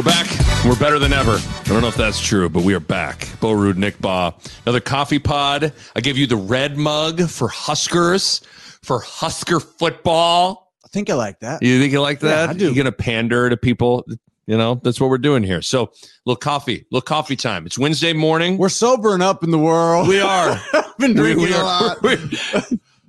We're back. We're better than ever. I don't know if that's true, but we are back. Bo Ruud, Nick Bahe. Another coffee pod. I give you the red mug for Huskers, for Husker football. I think I like that. You think you like that? Yeah, I do. You're going to pander to people. You know, that's what we're doing here. So, little coffee, little coffee time. It's Wednesday morning. We're sobering up in the world. we are. I've been We- drinking we a are- lot, we-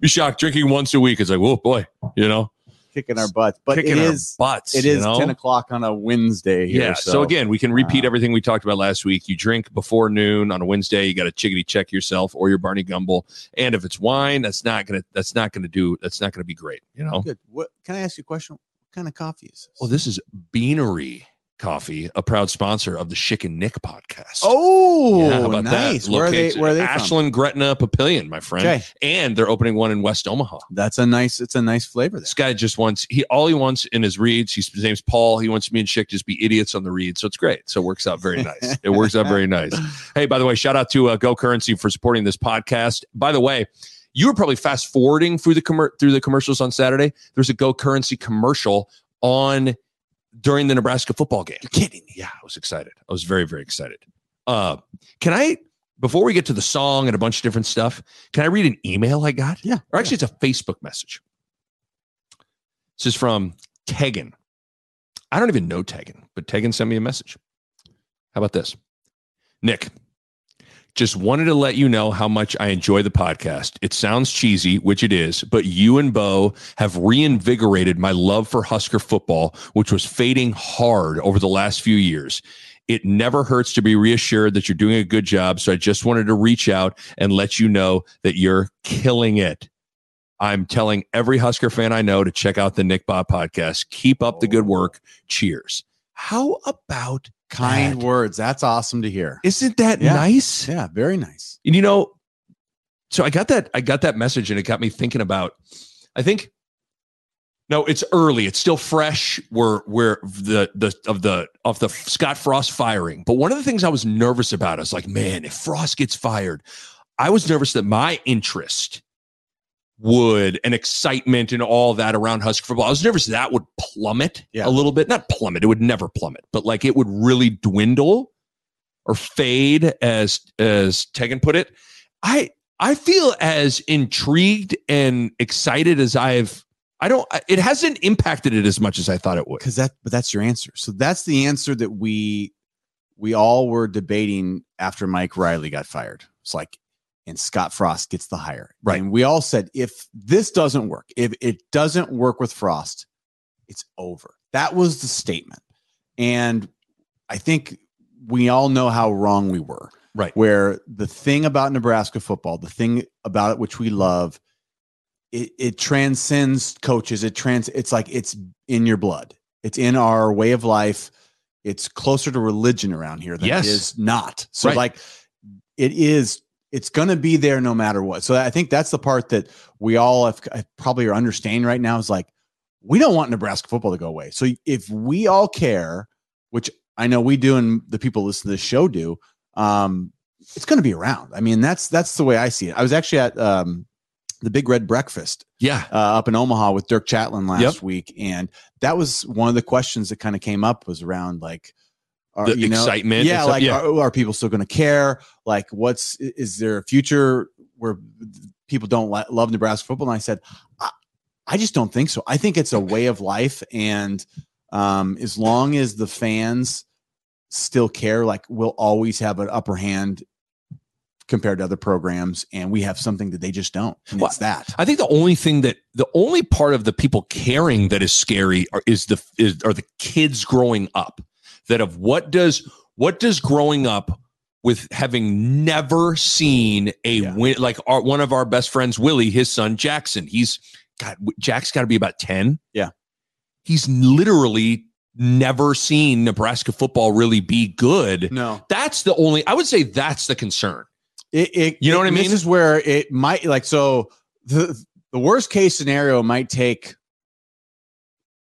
You're shocked. Drinking once a week. It's like, whoa, boy, you know, kicking our butts. But kicking it our butts. it you know? ten o'clock on a Wednesday here. Yeah. So, again, we can repeat uh, everything we talked about last week. You drink before noon on a Wednesday. You got to chickadee check yourself or your Barney Gumble. And if it's wine, that's not gonna that's not gonna do that's not gonna be great. You know. good. What can I ask you a question? What kind of coffee is this? Well, this is Beanery Coffee, a proud sponsor of the Chick and Nick podcast. oh, Yeah, how about nice. that? Where are they? Where are they from? Ashland Gretna Papillion, my friend. Okay, And they're opening one in West Omaha. that's a nice. It's a nice flavor. There. This guy just wants he all he wants in his reads. He's, his name's Paul. He wants me and Chick just be idiots on the read. So it's great. So it works out very nice. it works out very nice. Hey, by the way, shout out to uh, Go Currency for supporting this podcast. By the way, you were probably fast forwarding through the commer- through the commercials on Saturday. There's a Go Currency commercial on during the Nebraska football game. You're kidding? me. Yeah, I was excited. I was very very excited. Uh, can I? Before we get to the song and a bunch of different stuff, can I read an email I got? Yeah, Or actually, it's a Facebook message. This is from Tegan. I don't even know Tegan, but Tegan sent me a message. How about this? Nick, just wanted to let you know how much I enjoy the podcast. It sounds cheesy, which it is, but you and Bo have reinvigorated my love for Husker football, which was fading hard over the last few years. It never hurts to be reassured that you're doing a good job. So I just wanted to reach out and let you know that you're killing it. I'm telling every Husker fan I know to check out the Nick Bob podcast. Keep up the good oh. work. Cheers. How about Kind words. That's awesome to hear. Isn't that Yeah. nice? Yeah, very nice. And you know, so I got that I got that message and it got me thinking about I think no, it's early. It's still fresh. We're we're the the of the of the Scott Frost firing. But one of the things I was nervous about is like, man, if Frost gets fired, I was nervous that my interest would and excitement and all that around Husker football. I was nervous that would plummet Yeah. a little bit. Not plummet, it would never plummet, but like it would really dwindle or fade as as Tegan put it. I I feel as intrigued and excited as I've I don't it hasn't impacted it as much as I thought it would. because that but that's your answer so that's the answer that we we all were debating after mike riley got fired it's like and scott frost gets the hire Right. and we all said if this doesn't work if it doesn't work with frost it's over that was the statement and i think we all know how wrong we were Right. where the thing about nebraska football the thing about it which we love it, it transcends coaches it trans it's like it's in your blood it's in our way of life it's closer to religion around here than Yes. it is not so Right. like it is it's going to be there no matter what so i think that's the part that we all have, probably are understanding right now is like we don't want nebraska football to go away so if we all care which i know we do and the people listening to this show do um it's going to be around i mean that's that's the way i see it i was actually at um the big red breakfast Yeah. uh, up in Omaha with Dirk Chatelain last Yep. week, and that was one of the questions that kind of came up was around like, are, The you know, excitement yeah, like yeah. Are, are people still going to care? Like, what's is there a future where people don't love Nebraska football? And I said, I, I just don't think so. I think it's a way of life, and um, as long as the fans still care, like we'll always have an upper hand compared to other programs, and we have something that they just don't, and Well, it's that. I think the only thing that the only part of the people caring that is scary are, is the is are the kids growing up. That of what does what does growing up with having never seen a Yeah. win like our, one of our best friends Willie, his son Jackson. He's God, Jack's got to be about 10. Yeah. He's literally never seen Nebraska football really be good. No, That's the only, I would say that's the concern. it, it You know what I mean? This is where it might like so the the worst case scenario might take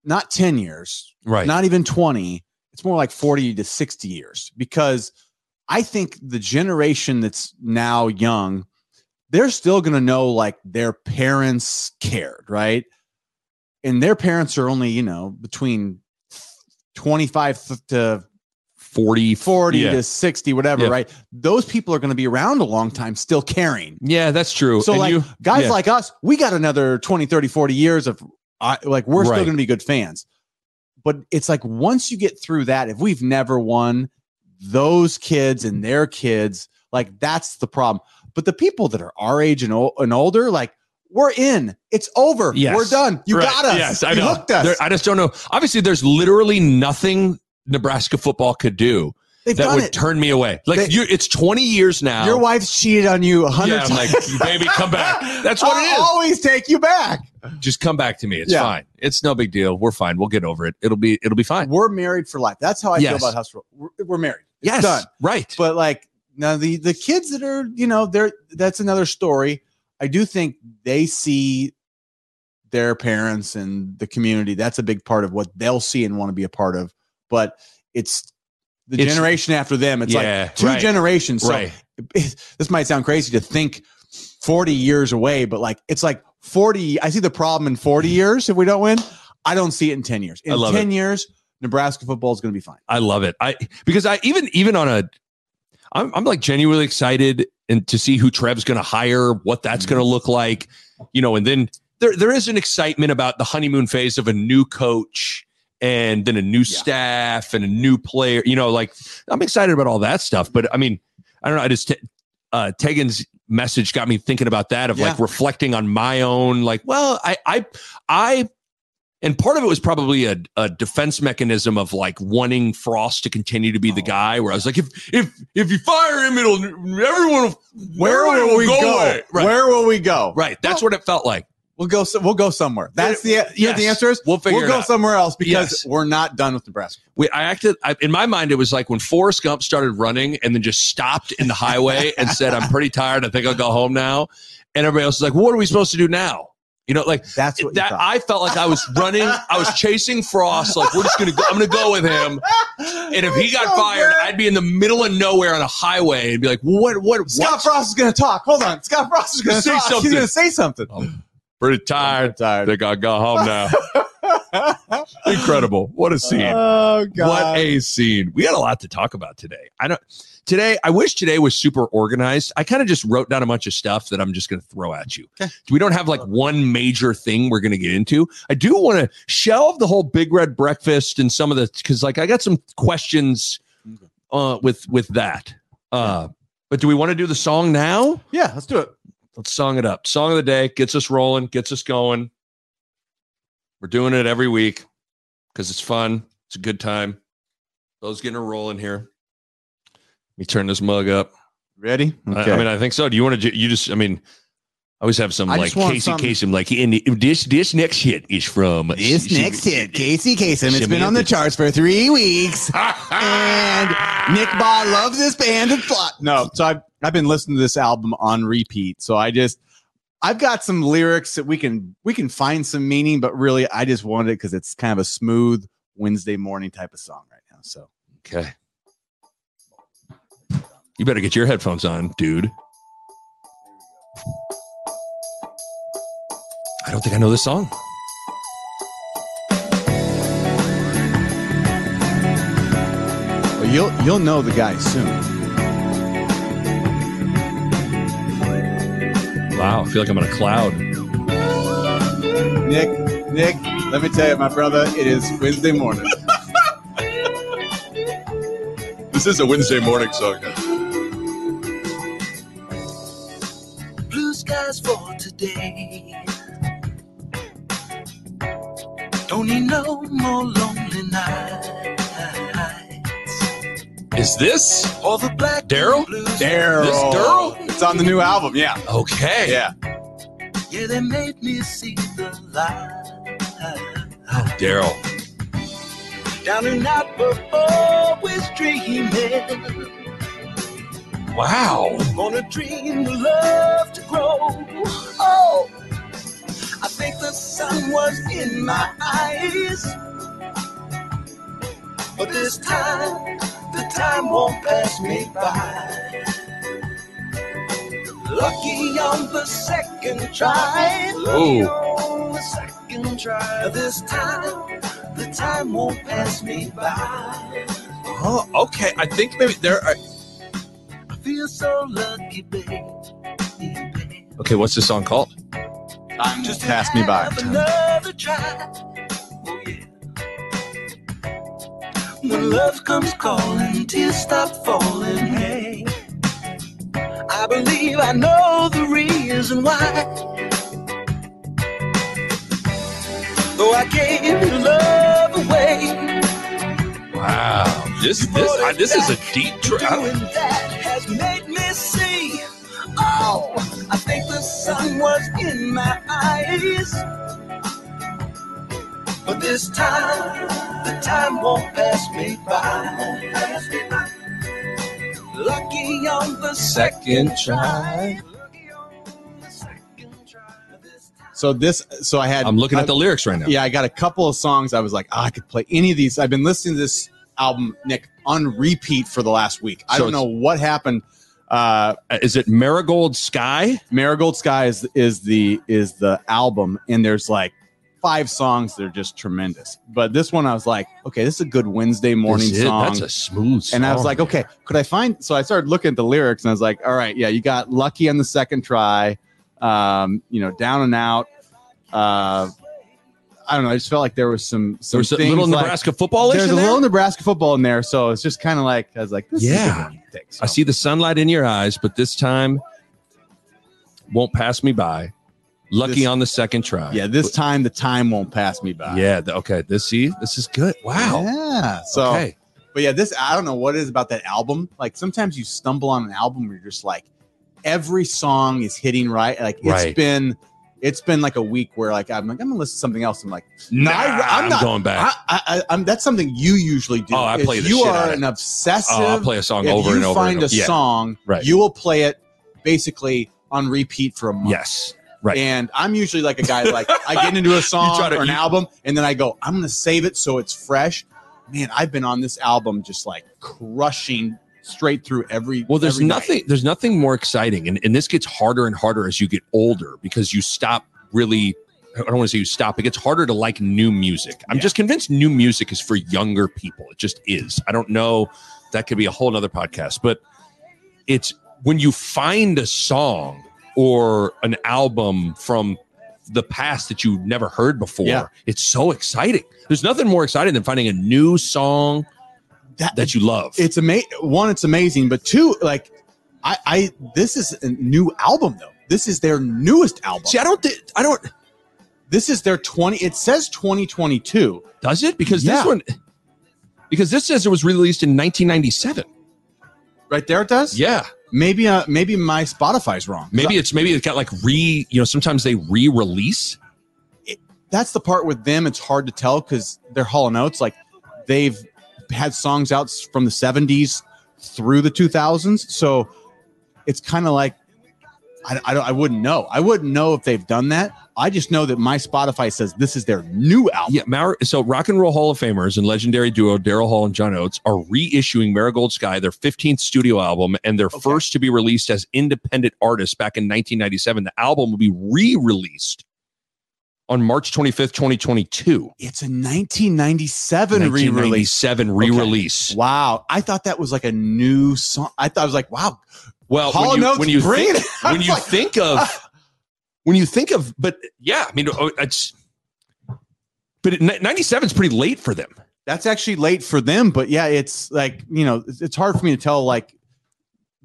not 10 years, Right. not even 20. It's more like 40 to 60 years because I think the generation that's now young, they're still going to know like their parents cared, right? And their parents are only, you know, between 25 to 40, 40 yeah. to 60, whatever, Yeah. right? Those people are going to be around a long time still caring. Yeah, that's true. So, And like, you- guys yeah. like us, we got another 20, 30, 40 years of, uh, like, we're still going to be good fans. But it's like, once you get through that, if we've never won, those kids and their kids, like, that's the problem. But the people that are our age and, o- and older, like, we're in. It's over. Yes. We're done. You Right. got us. Yes, I you know. hooked us. There- I just don't know. Obviously, there's literally nothing Nebraska football could do They've that would it. turn me away. Like They- you, it's 20 years now. Your wife's cheated on you a hundred Yeah, I'm times. like, baby, come back. That's what it I'll is. always take you back. Just come back to me. It's Yeah. fine. It's no big deal. We're fine. We'll get over it. It'll be it'll be fine. We're married for life. That's how I Yes. feel about Hustle. We're, we're married. It's yes, done. right. But like now, the the kids that are, you know, they're that's another story. I do think they see their parents and the community. That's a big part of what they'll see and want to be a part of. But it's the It's- generation after them. It's Yeah, like two right. generations. So right. this might sound crazy to think 40 years away, but like it's like 40. I see the problem in 40 years if we don't win. I don't see it in 10 years. In I love 10 years, Nebraska football is going to be fine. I love it. I because I even even on a I'm I'm like genuinely excited and to see who Trev's going to hire, what that's going to mm-hmm. look like, you know, and then there there is an excitement about the honeymoon phase of a new coach and then a new staff and a new player, you know, like I'm excited about all that stuff, but I mean, I don't know, I just t- uh Tegan's message got me thinking about that of like reflecting on my own like, well, I I I and part of it was probably a, a defense mechanism of like wanting Frost to continue to be the Oh, guy. Where I was like, if if if you fire him, it'll everyone. Will, Where everyone will we go? away. Right, Where will we go? right. That's what it felt like. We'll go. so- We'll go somewhere. That's the. You know the answer is. We'll figure We'll go out. somewhere else because Yes. we're not done with Nebraska. We, I acted I, in my mind. It was like when Forrest Gump started running and then just stopped in the highway and said, "I'm pretty tired. I think I'll go home now." And everybody else is like, well, "What are we supposed to do now?" You know, like That's what that. I felt like I was running. I was chasing Frost. Like we're just gonna. go I'm gonna go with him. And if he got So fired, good. I'd be in the middle of nowhere on a highway and be like, "What? What? Scott what? Frost is going to talk. Hold on. Scott Frost is going to Say talk. something. He's to say something. I'm pretty tired. I tired. think I'll go home now." Incredible! What a scene! oh God. What a scene! We had a lot to talk about today. I don't. Today, I wish today was super organized. I kind of just wrote down a bunch of stuff that I'm just going to throw at you. Okay. We don't have like one major thing we're going to get into. I do want to shelve the whole big red breakfast and some of the because like I got some questions uh, with with that. Uh, but do we want to do the song now? yeah, let's do it. Let's song it up. Song of the day gets us rolling, gets us going. We're doing it every week because it's fun. It's a good time. Those getting a roll in here. Let me turn this mug up. Ready? I, I mean, I think so. Do you want to? You just, I mean, I always have some I like Casey some- Kasem, like in the, this this next hit is from This next hit, Casey Kasem. It's been on the charts for three weeks. and Nick Bahe loves this band and flop. No, so I've I've been listening to this album on repeat. So I just I've got some lyrics that we can we can find some meaning, but really I just wanted it because it's kind of a smooth Wednesday morning type of song right now. So Okay. You better get your headphones on, dude. I don't think I know this song. well, you'll you'll know the guy soon. Wow, I feel like I'm on a cloud. Nick, Nick, let me tell you, my brother, it is Wednesday morning. This is a Wednesday morning song. blue skies for today. Don't need no more lonely nights. Is this Or the black Daryl? Daryl. This Daryl? It's on the new album, yeah. okay? Yeah. Yeah, they made me see the light. Oh, Daryl. Down and out, but always dreaming. Wow. On a dream of love to grow. Oh, I think the sun was in my eyes. But this time, the time won't pass me by. Lucky on the second try. Lucky Ooh. on the second try. This time, the time won't pass me by. Oh, okay. I think maybe there are. I feel so lucky, baby. Okay, what's this song called? Time Just just passed me by. Another try. Oh, yeah. When love comes calling, tears stop falling. Hey, I believe I know the reason why. Though I gave your love away, Wow. This this I, this is a deep track. doing that has made me see. Oh, I think the sun was in my eyes. But this time, the time won't pass me by. Pass me by. Lucky on the second try. Lucky on the second try. This time. So this, so I had. I'm looking I- at the lyrics right now. Yeah, I got a couple of songs. I was like, oh, I could play any of these. I've been listening to this album, Nick, on repeat for the last week. I So don't know what happened. Uh, Uh, Is it Marigold Sky? Marigold Sky is is the is the album, and there's like five songs that are just tremendous. But this one, I was like, okay, this is a good Wednesday morning This song. That's a smooth song. and I was like, okay, could I find? So I started looking at the lyrics, and I was like, all right, yeah, you got lucky on the second try, um, you know, down and out. Uh, I don't know. I just felt like there was some some there's a little like- Nebraska football there's in a there. little Nebraska football in there, so it's just kind of like I was like, this is a Yeah. So. I see the sunlight in your eyes, but this time won't pass me by. Lucky This- on the second try. Yeah, this time the time won't pass me by. Yeah. okay. This see, this is good. Wow. Yeah. So, okay. but yeah, this I don't know what it is about that album. Like sometimes you stumble on an album where you're just like, every song is hitting right. Like it's Right. been, it's been like a week where like I'm like I'm gonna listen to something else. I'm like, Nah, I- I'm I'm, not- going back. I, I, I, I'm that's something you usually do. Oh, I play the You are an oh, obsessive. oh, I'll play a song over you and over. find and over. a Yeah. song, Right. you will play it basically on repeat for a month. Yes. Right. And I'm usually like a guy like I get into a song to- or an you- album and then I go, I'm gonna save it so it's fresh. Man, I've been on this album just like crushing straight through every Well, there's every night. nothing. There's nothing more exciting, and, and this gets harder and harder as you get older because you stop really. I don't want to say you stop. It gets harder to like new music. I'm Yeah. just convinced new music is for younger people. It just is. I don't know. That could be a whole nother podcast, but it's when you find a song or an album from the past that you've never heard before. Yeah. It's so exciting. There's nothing more exciting than finding a new song that, that you love. it's amazing. One, it's amazing, but two, like I, I this is a new album though. This is their newest album. See, I don't. Th- I don't. this is their 20 it says 2022 Does it? Because Yeah. this one, because this says it was released in 1997. right there it does Yeah, maybe uh maybe my spotify's wrong maybe it's maybe it's got like re. You know, sometimes they re-release. that's the part with them it's hard to tell because they're Hall & Oates like they've had songs out from the 70s through the 2000s so it's kind of like I, I, don't, I wouldn't know i wouldn't know if they've done that i just know that my spotify says this is their new album Yeah, Mar- so Rock and Roll Hall of Famers and legendary duo Daryl Hall and John Oates are reissuing Marigold Sky, their 15th studio album, and their Okay. first to be released as independent artists back in 1997. The album will be re-released on March 25th, 2022. it's a 1997 re-release 1997 re-release. wow i thought that was like a new song i thought i was like wow Well, Hall when you, when you think, when you like, think of when you think of, but yeah, I mean, oh, it's but 97 is pretty late for them. That's actually late for them, but yeah, it's like you know, it's- hard for me to tell like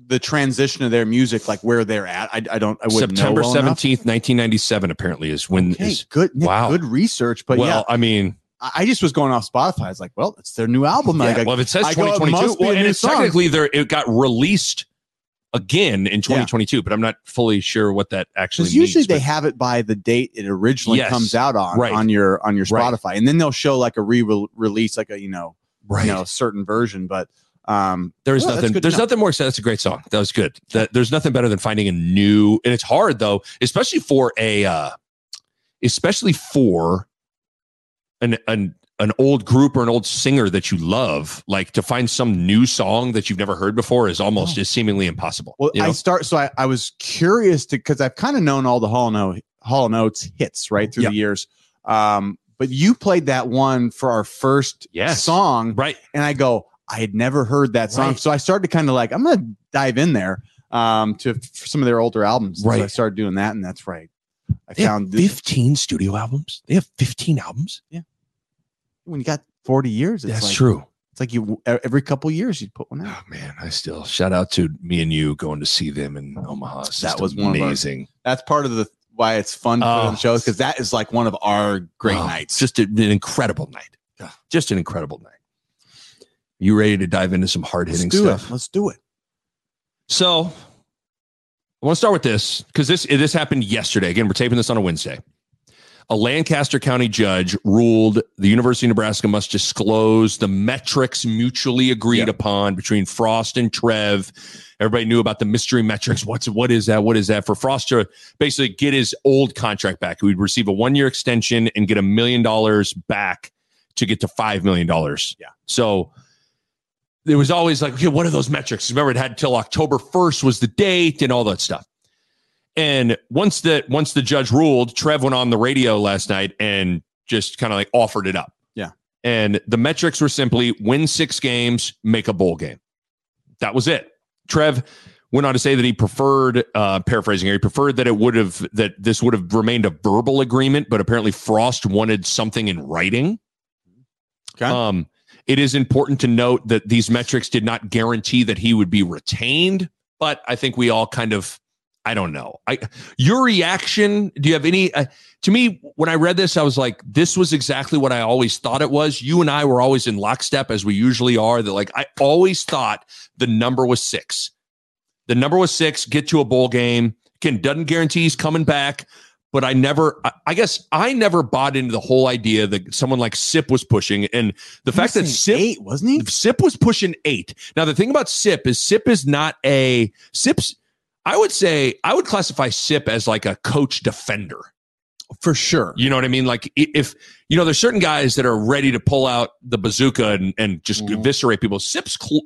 the transition of their music, like where they're at. I, I don't. I wouldn't September know well 17th, 1997, apparently is when Okay, is good. Nick, wow. good research. But well, yeah, I mean, I just was going off Spotify. It's like, well, it's their new album. yeah, Like, well, if it says I go, it 2022, must be a well, and it's song. technically there, it got released again in 2022, but I'm not fully sure what that actually means. usually they but- have it by the date it originally Yes. comes out on Right. on your on your Right. Spotify, and then they'll show like a re release, like a you know right. you know certain version. But um, There's Well, nothing. There's nothing more exciting. That's a great song. That was good. That there's nothing better than finding a new, and it's hard though, especially for a, uh, especially for an an an old group or an old singer that you love. Like to find some new song that you've never heard before is almost is seemingly impossible. well, you know? I start so I, I was curious to because I've kind of known all the Hall Note Hall Notes hits right through Yeah. the years. Um, but you played that one for our first Yes. song, right. and I go, I had never heard that song, Right. so I started to kind of like I'm gonna dive in there um to some of their older albums. So I started doing that, and that's right. I They found this, 15 studio albums. They have 15 albums. When you got 40 years, it's That's like true. it's like you every couple years you'd put one out. Oh man, I still shout out to me and you going to see them in Omaha. It's That just was one of our- amazing. That's part of the why it's fun to put Oh. shows because that is like one of our great Oh, nights. Just a- an incredible night. Yeah. Just an incredible night. You ready to dive into some hard hitting stuff? it. Let's do it. So I want to start with this because this this happened yesterday. Again, we're taping this on a Wednesday. A Lancaster County judge ruled the University of Nebraska must disclose the metrics mutually agreed Yeah. upon between Frost and Trev. Everybody knew about the mystery metrics. What's what is that? What is that? For Frost to basically get his old contract back, he would receive a one year extension and get a million dollars back to get to five million dollars. Yeah. So it was always like, okay, what are those metrics? Remember, it had till October 1st was the date and all that stuff. And once the once the judge ruled, Trev went on the radio last night and just kind of like offered it up. Yeah. And the metrics were simply win six games, make a bowl game. That was it. Trev went on to say that he preferred, uh, paraphrasing here, he preferred that it would have that this would have remained a verbal agreement, but apparently Frost wanted something in writing. Okay. Um, it is important to note that these metrics did not guarantee that he would be retained, but I think we all kind of, I don't know. I your reaction. Do you have any? Uh, to me, when I read this, I was like, this was exactly what I always thought it was. You and I were always in lockstep, as we usually are. That like I always thought the number was six. The number was six. Get to a bowl game. Again, doesn't guarantee he's coming back but I never, I- I guess I never bought into the whole idea that someone like Sip was pushing. And the fact that Sip, eight wasn't he? Sip was pushing eight. Now, the thing about Sip is Sip is not a, Sip's, I would say, I would classify Sip as like a coach defender. For sure. You know what I mean? Like if, you know, there's certain guys that are ready to pull out the bazooka and, and just Mhm. eviscerate people. Sip's cl-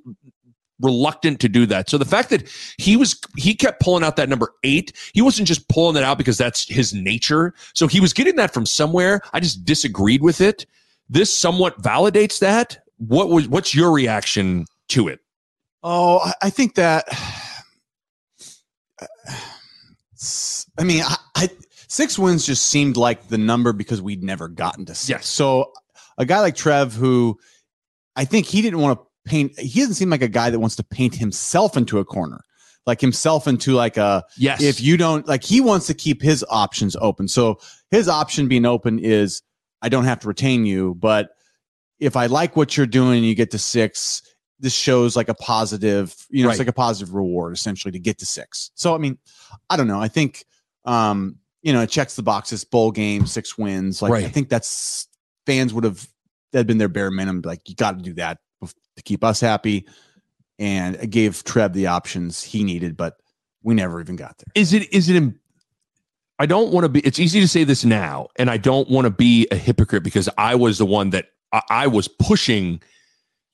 reluctant to do that. So the fact that he was, he kept pulling out that number eight, he wasn't just pulling it out because that's his nature. So he was getting that from somewhere. I just disagreed with it. This somewhat validates that. What was, what's your reaction to it? Oh, I- I think that. I mean, I, I six wins just seemed like the number because we'd never gotten to six. Yes. So a guy like Trev, who I think he didn't want to paint, he doesn't seem like a guy that wants to paint himself into a corner, like himself into like a Yes. if you don't like he wants to keep his options open so his option being open is i don't have to retain you but if i like what you're doing and you get to six this shows like a positive you know Right. it's like a positive reward essentially to get to six. So i mean i don't know. I think um you know it checks the boxes bowl game six wins. Like i think that's fans would have that been their bare minimum like you got to do that to keep us happy. And it gave trev the options he needed but we never even got there. Is it is it im- I don't want to be it's easy to say this now and I don't want to be a hypocrite because I was the one that I, I was pushing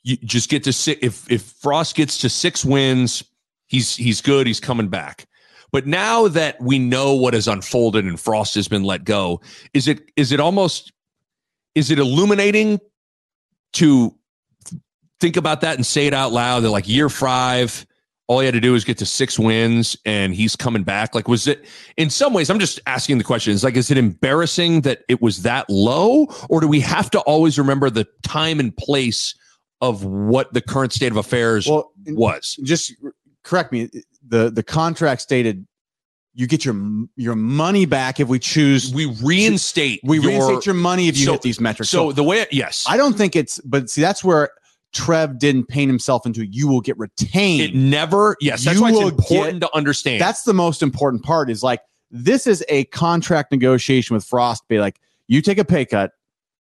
you just get to six if if Frost gets to 6 wins he's he's good he's coming back but now that we know what has unfolded and Frost has been let go is it is it almost is it illuminating to think about that and say it out loud that like year 5 all he had to do was get to six wins and he's coming back. Like, was it in some ways? I'm just asking the question. Is like, is it embarrassing that it was that low, or do we have to always remember the time and place of what the current state of affairs well was? just correct me the the contract stated you get your your money back if we choose We reinstate. we your- reinstate your money if you so- hit these metrics So the way, it, yes, i don't think it's but see that's where Trev didn't paint himself into you will get retained. It never. Yes, that's You why it's important to understand. That's the most important part is like this is a contract negotiation with Frost. Be like, you take a pay cut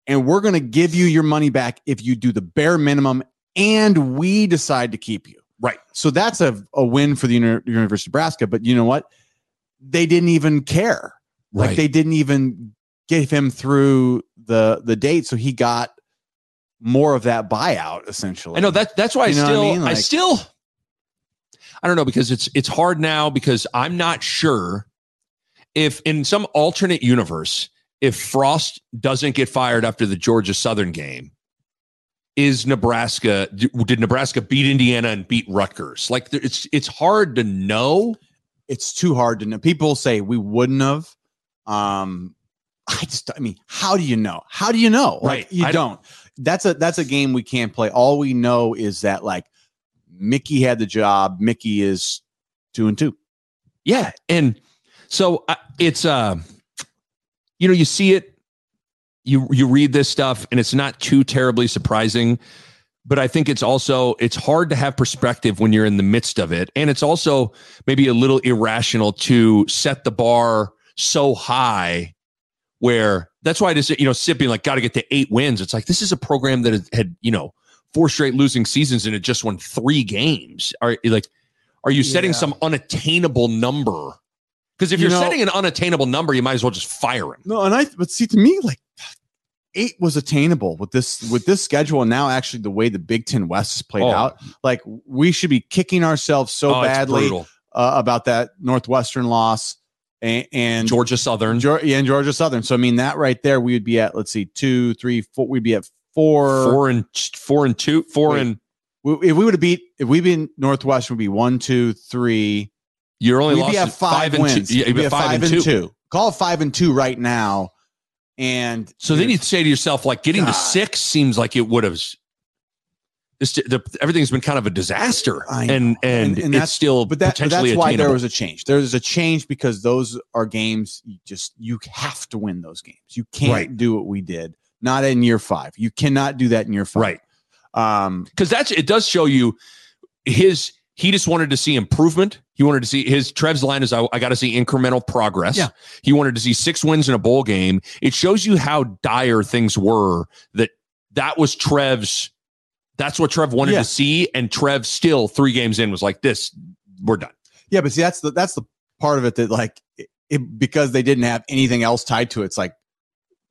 and we're going to give you your money back if you do the bare minimum and we decide to keep you. right. So that's a, a win for the Uni- University of Nebraska. But you know what? They didn't even care. Like Right. they didn't even give him through the the date. So he got more of that buyout essentially. I know that. That's why You I still. I, mean? Like- still. I don't know because it's it's hard now because I'm not sure if in some alternate universe if Frost doesn't get fired after the Georgia Southern game, is Nebraska did Nebraska beat Indiana and beat Rutgers? Like it's it's hard to know. it's too hard to know. People say we wouldn't have. Um, I just, I mean, how do you know? How do you know? Like, Right. you don't. That's a that's a game we can't play. All we know is that like Mickey had the job. Mickey is two and two. Yeah, and so uh, it's uh, you know, you see it, you you read this stuff, and it's not too terribly surprising. But I think it's also it's hard to have perspective when you're in the midst of it, and it's also maybe a little irrational to set the bar so high where that's why I just you know sipping like got to get to eight wins. It's like this is a program that had, had you know four straight losing seasons and it just won three games. Are like are you setting Yeah. some unattainable number? Because if You you're know- setting an unattainable number, you might as well just fire him. No, and I but see to me like eight was attainable with this with this schedule and now actually the way the Big Ten West is played Oh. out. Like we should be kicking ourselves so Oh, badly uh, about that Northwestern loss and, and Georgia Southern. Geor- yeah, and Georgia Southern. So I mean that right there, we would be at let's see, two, three, four. We'd be at four. four and four and two, four Wait. and We- If we would have beat, if we beat Northwestern, would be one, two, three. You're only We'd lost be at five, wins. And two. Yeah, be at five, and two. Call five and two right now. And So then you'd say to yourself, like getting to six seems like it would have. This, the, everything's been kind of a disaster, I know. and, and And- that's- still but that but that's why there was a change. There was a change because those are games you just you have to win those games. You can't Right. do what we did. Not in year five. You cannot do that in year five. right Um, because that's it does show you his he just wanted to see improvement he wanted to see his trev's line is i, I got to see incremental progress Yeah. he wanted to see six wins in a bowl game it shows you how dire things were that that was trev's that's what trev wanted Yeah. to see and trev still three games in was like this we're done Yeah, but see, that's the that's the part of it that like it, because they didn't have anything else tied to it. It's like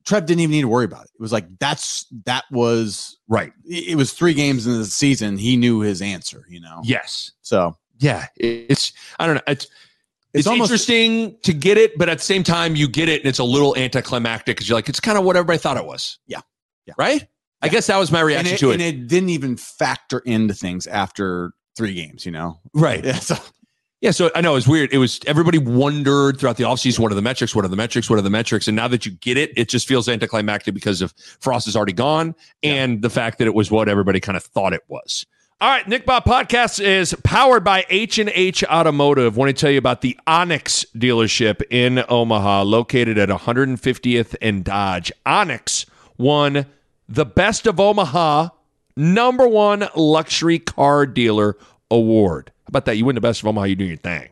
Trev didn't even need to worry about it. It was like that's that was right it was three games in the season. He knew his answer, you know. yes So yeah it's i don't know it's it's, It's almost- interesting to get it, but at the same time, you get it and it's a little anticlimactic because you're like, it's kind of what everybody thought it was. Yeah. Yeah. Right? I guess that was my reaction it, to it. and it didn't even factor into things after three games, you know. right. Yeah. So Yeah. So I know it's weird. It was everybody wondered throughout the offseason, what are the metrics? What are the metrics? What are the metrics? And now that you get it, it just feels anticlimactic because of Frost is already gone and the fact that it was what everybody kind of thought it was. All right, Nick Bob Podcast is powered by H and H Automotive. Want to tell you about the Onyx dealership in Omaha, located at 150th and Dodge. Onyx won the Best of Omaha number one luxury car dealer award. About that? You win the Best of Omaha, you do your thing.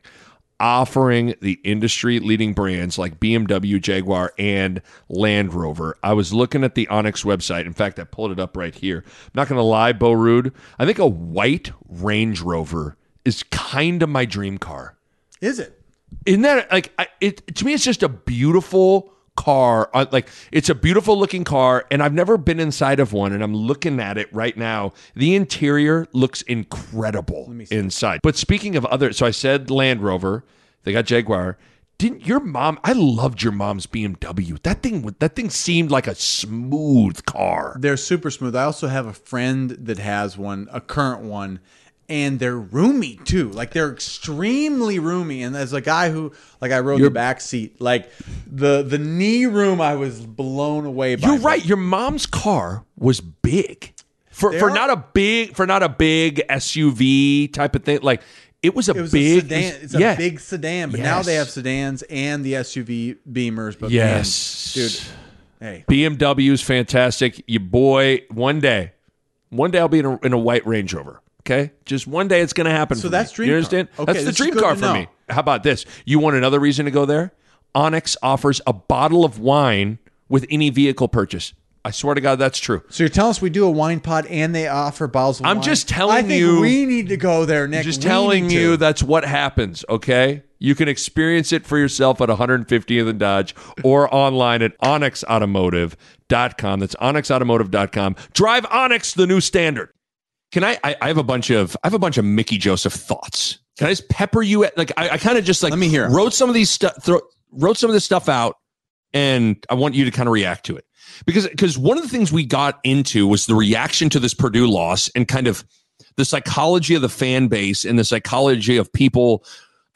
Offering the industry leading brands like BMW, Jaguar, and Land Rover. I was looking at the Onyx website. In fact, I pulled it up right here. I'm not going to lie, Bo Ruud. I think a white Range Rover is kind of my dream car. is it? Isn't that like I, it? To me, it's just a beautiful car. Uh, Like it's a beautiful looking car, and I've never been inside of one, and I'm looking at it right now. The interior looks incredible inside. But speaking of other, so I said Land Rover. They got Jaguar. Didn't your mom? I loved your mom's BMW. That thing. That thing seemed like a smooth car. They're super smooth. I also have a friend that has one, a current one, and they're roomy too. Like they're extremely roomy. And as a guy who, like, I rode the back seat, like the the knee room, I was blown away by. You're right. Your mom's car was big. For for are- not a big for not a big SUV type of thing. Like it was a It was big a sedan. It's a yeah. big sedan, but now they have sedans and the SUV Beamers. But Yes. man, dude, hey, BMW is fantastic. Your boy, one day, One day I'll be in a, in a white Range Rover. Okay, just one day it's going to happen. So for me. that's dream You car. understand? Okay, that's the dream car for me. How about this? You want another reason to go there? Onyx offers a bottle of wine with any vehicle purchase. I swear to God, that's true. So you're telling us we do a wine pod and they offer bottles of I'm wine? just telling I think you- we need to go there, Nick. I'm just We telling you to. that's what happens, okay? You can experience it for yourself at 150th and Dodge or online at onyxautomotive.com. That's onyxautomotive.com. Drive Onyx, the new standard. Can I, I I have a bunch of I have a bunch of Mickey Joseph thoughts. Can I just pepper you at like I, I kind of just like Let me hear wrote some of these stuff wrote some of this stuff out and I want you to kind of react to it. Because because one of the things we got into was the reaction to this Purdue loss and kind of the psychology of the fan base and the psychology of people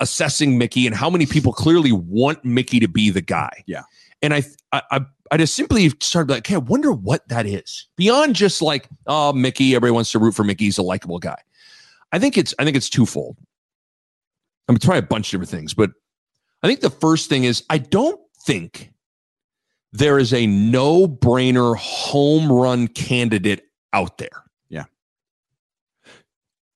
assessing Mickey and how many people clearly want Mickey to be the guy. Yeah. And I I I, I just simply started like, okay, I wonder what that is. Beyond just like, oh, Mickey, everybody wants to root for Mickey. He's a likable guy. I think it's I think it's twofold. I'm trying a bunch of different things, but I think the first thing is I don't think there is a no-brainer home run candidate out there. Yeah.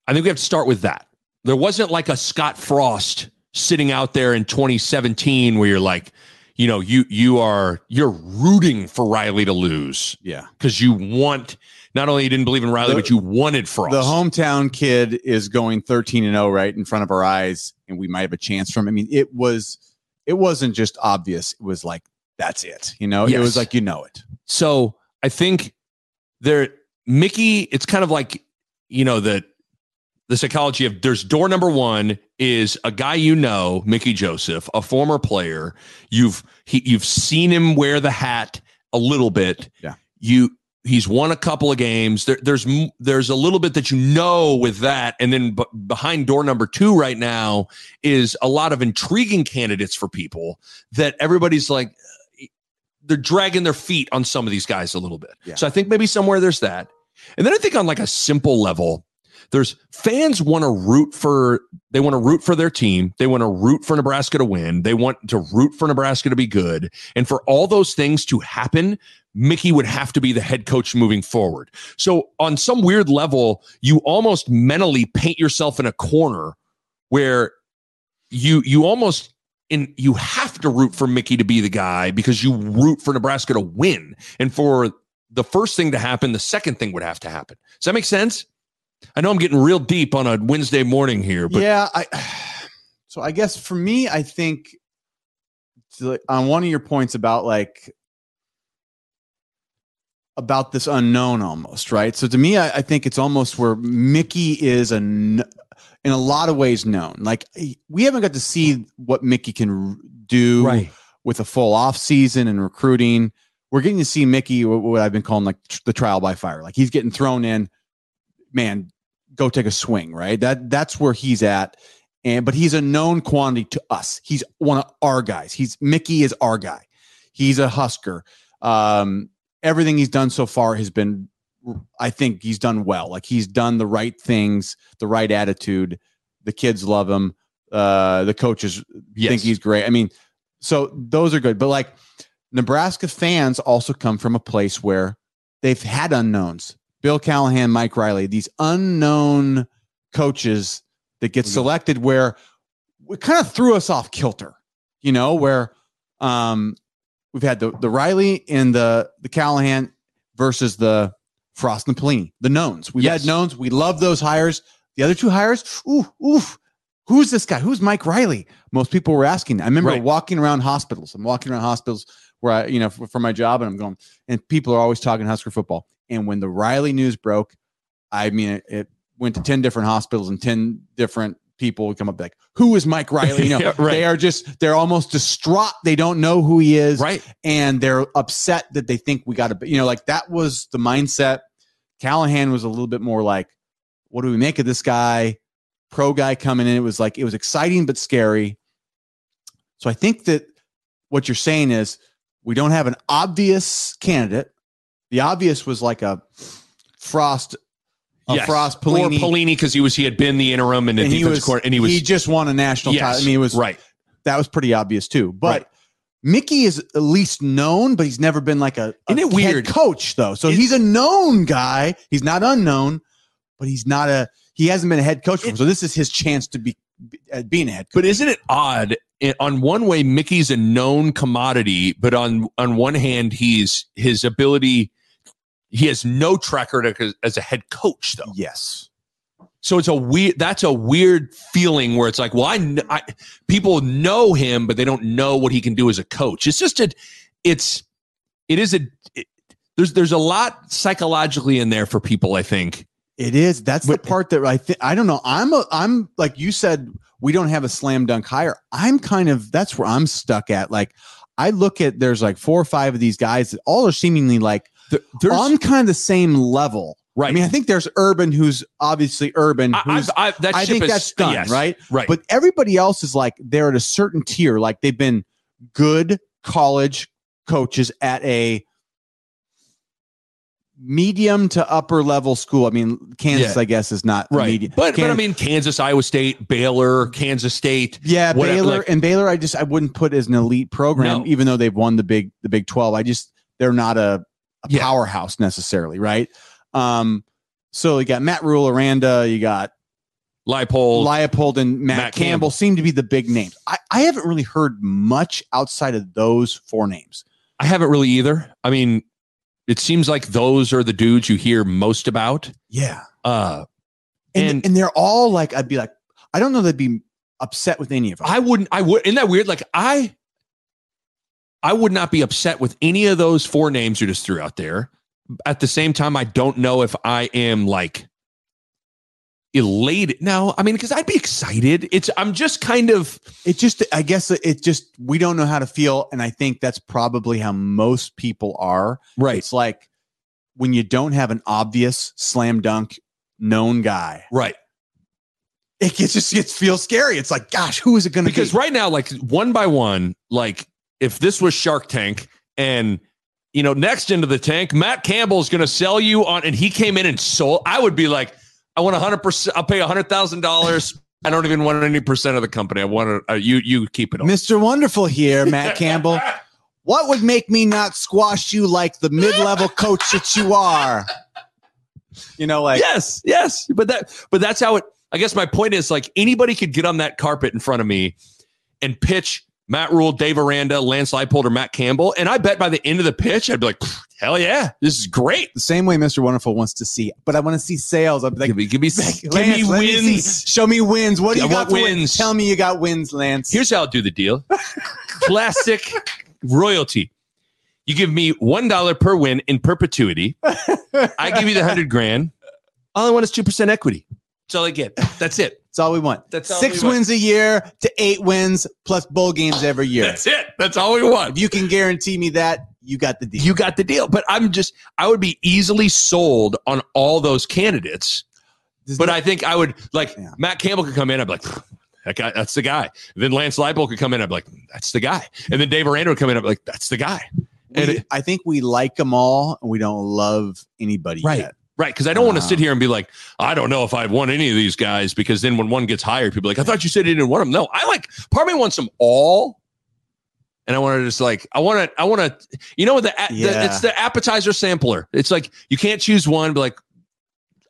I think we have to start with that. There wasn't like a Scott Frost sitting out there in 2017 where you're like, you know, you you are you're rooting for Riley to lose yeah. because you want not only you didn't believe in Riley, The- but you wanted Frost. The hometown kid is going 13 and 0 right in front of our eyes, and we might have a chance from. I mean, it was, it wasn't just obvious. It was like that's it. You know, it was like you know it. So I think there, Mickey, it's kind of like, you know, the the psychology of there's door number one is a guy you know, Mickey Joseph, a former player. You've he, you've seen him wear the hat a little bit. Yeah. You he's won a couple of games. There, there's there's a little bit that you know with that, and then b- behind door number two right now is a lot of intriguing candidates for people that everybody's like eh, they're dragging their feet on some of these guys a little bit. Yeah. So I think maybe somewhere there's that. And then I think on like a simple level, there's fans want to root for they want to root for their team. They want to root for Nebraska to win. They want to root for Nebraska to be good. And for all those things to happen, Mickey would have to be the head coach moving forward. So on some weird level, you almost mentally paint yourself in a corner where you you almost in you have to root for Mickey to be the guy because you root for Nebraska to win. And for the first thing to happen, the second thing would have to happen. Does that make sense? I know I'm getting real deep on a Wednesday morning here, but yeah, I. So I guess for me, I think on one of your points about like about this unknown almost right. So to me, I, I think it's almost where Mickey is a kn- in a lot of ways known. Like we haven't got to see what Mickey can r- do right. with a full off season and recruiting. We're getting to see Mickey, what, what I've been calling like tr- the trial by fire. Like he's getting thrown in, man, go take a swing, right? That that's where he's at. And but he's a known quantity to us. He's one of our guys. He's Mickey is our guy. He's a Husker. Um, everything he's done so far has been, I think he's done well. Like he's done the right things, the right attitude. The kids love him. Uh, the coaches Yes. think he's great. I mean, so those are good. But like Nebraska fans also come from a place where they've had unknowns. Bill Callahan, Mike Riley, these unknown coaches that get selected where it kind of threw us off kilter, you know, where um we've had the the Riley and the the Callahan versus the Frost and Pelini, the knowns. We've Yes. had knowns. We love those hires. The other two hires, ooh, ooh, who's this guy? Who's Mike Riley? Most people were asking. I remember Right. walking around hospitals. I'm walking around hospitals where I, you know, for, for my job, and I'm going, and people are always talking Husker football. And when the Riley news broke, I mean, it, it went to 10 different hospitals and 10 different people would come up like, who is Mike Riley? You know, Yeah, right. they are just, they're almost distraught. They don't know who he is Right. and they're upset that they think we got to, you know, like that was the mindset. Callahan was a little bit more like, what do we make of this guy? Pro guy coming in. It was like, it was exciting but scary. So I think that what you're saying is we don't have an obvious candidate. The obvious was like a Frost, a Yes. Frost Or Pelini. Pelini because he was he had been the interim and the and he was, court and he was he just won a national yes, title. I mean, it was right. that was pretty obvious too. But Right. Mickey is at least known, but he's never been like a, a Isn't it head weird? coach though. So It- he's a known guy. He's not unknown, but he's not a. He hasn't been a head coach before. So this is his chance to be uh, being a head coach. But isn't it odd? It, on one way, Mickey's a known commodity, but on on one hand, he's his ability. He has no track record as, a head coach, though. yes. So it's a weird. That's a weird feeling where it's like, well, I, I people know him, but they don't know what he can do as a coach. It's just a. It's it is a. It, there's there's a lot psychologically in there for people. I think. It is. That's But- the part that I think. I don't know. I'm. A, I'm like you said. We don't have a slam dunk hire. I'm kind of. That's where I'm stuck at. Like, I look at. There's like four or five of these guys that all are seemingly like There- on kind of the same level. right. I mean, I think there's Urban, who's obviously Urban. I, Who's, I've, I've, that I think is- that's done, yes, right? Right. But everybody else is like they're at a certain tier. Like they've been good college coaches at a medium to upper level school. I mean, Kansas, Yeah. I guess, is not right. medium. But but I mean, Kansas, Iowa State, Baylor, Kansas State. yeah, whatever, Baylor like- and Baylor. I just I wouldn't put as an elite program, No. even though they've won the big the Big Twelve. I just they're not a, a Yeah. powerhouse necessarily, right? Um, so you got Matt Rhule, Aranda, you got Leipold. Leopold and Matt, Matt Campbell, Campbell. seem to be the big names. I, I haven't really heard much outside of those four names. I haven't really either. I mean, it seems like those are the dudes you hear most about. Yeah. Uh, And, And- and they're all like, I'd be like, I don't know they'd be upset with any of them. I wouldn't. I would. Isn't that weird? Like I, I would not be upset with any of those four names you just threw out there. At the same time, I don't know if I am like elated. No, I mean, because I'd be excited. It's. I'm just kind of. it just, I guess it just, we don't know how to feel. And I think that's probably how most people are. Right. It's like when you don't have an obvious slam dunk known guy, Right. it gets just gets feels scary. It's like, gosh, who is it going to be? because right now like one by one like if this was shark tank and you know next into the tank matt campbell is going to sell you on and he came in and sold i would be like i want 100% i'll pay a $100000 i don't even want any percent of the company i want to uh, you you keep it all Mr. Wonderful here, Matt Campbell. What would make me not squash you like the mid-level coach that you are? You know, like yes yes but that but that's how it i guess my point is like anybody could get on that carpet in front of me and pitch matt rhule dave aranda lance leipold or matt campbell and i bet by the end of the pitch i'd be like hell yeah this is great the same way Mr. Wonderful wants to see, but I want to see sales. I'm like, give me, give me, Lance, give me wins. Show me wins. What do I you got want win? wins. Tell me you got wins, Lance. Here's how I'll do the deal. Classic royalty. You give me one dollar per win in perpetuity. I give you the hundred grand. All I want is two percent equity. That's all I get. That's it. That's all we want. That's all Six we want. wins a year to eight wins plus bowl games every year. That's it. That's all we want. if you can guarantee me that, you got the deal. You got the deal. But I'm just, I would be easily sold on all those candidates. There's But no- I think I would like Yeah. Matt Campbell could come in. I'd be like, that guy, that's the guy. then Lance Leipold could come in. I'd be like, that's the guy. And then Dave Aranda would come in. I'd be like, that's the guy. And it- I think we like them all, and we don't love anybody Right. yet. Right. Because I don't want to sit here and be like, I don't know if I'd want any of these guys because then when one gets hired, people are like, I thought you said you didn't want them. No, I like, part of me wants them all. And I want to just like, I want to, I want to, you know, the, the it's the appetizer sampler. It's like, you can't choose one, but like,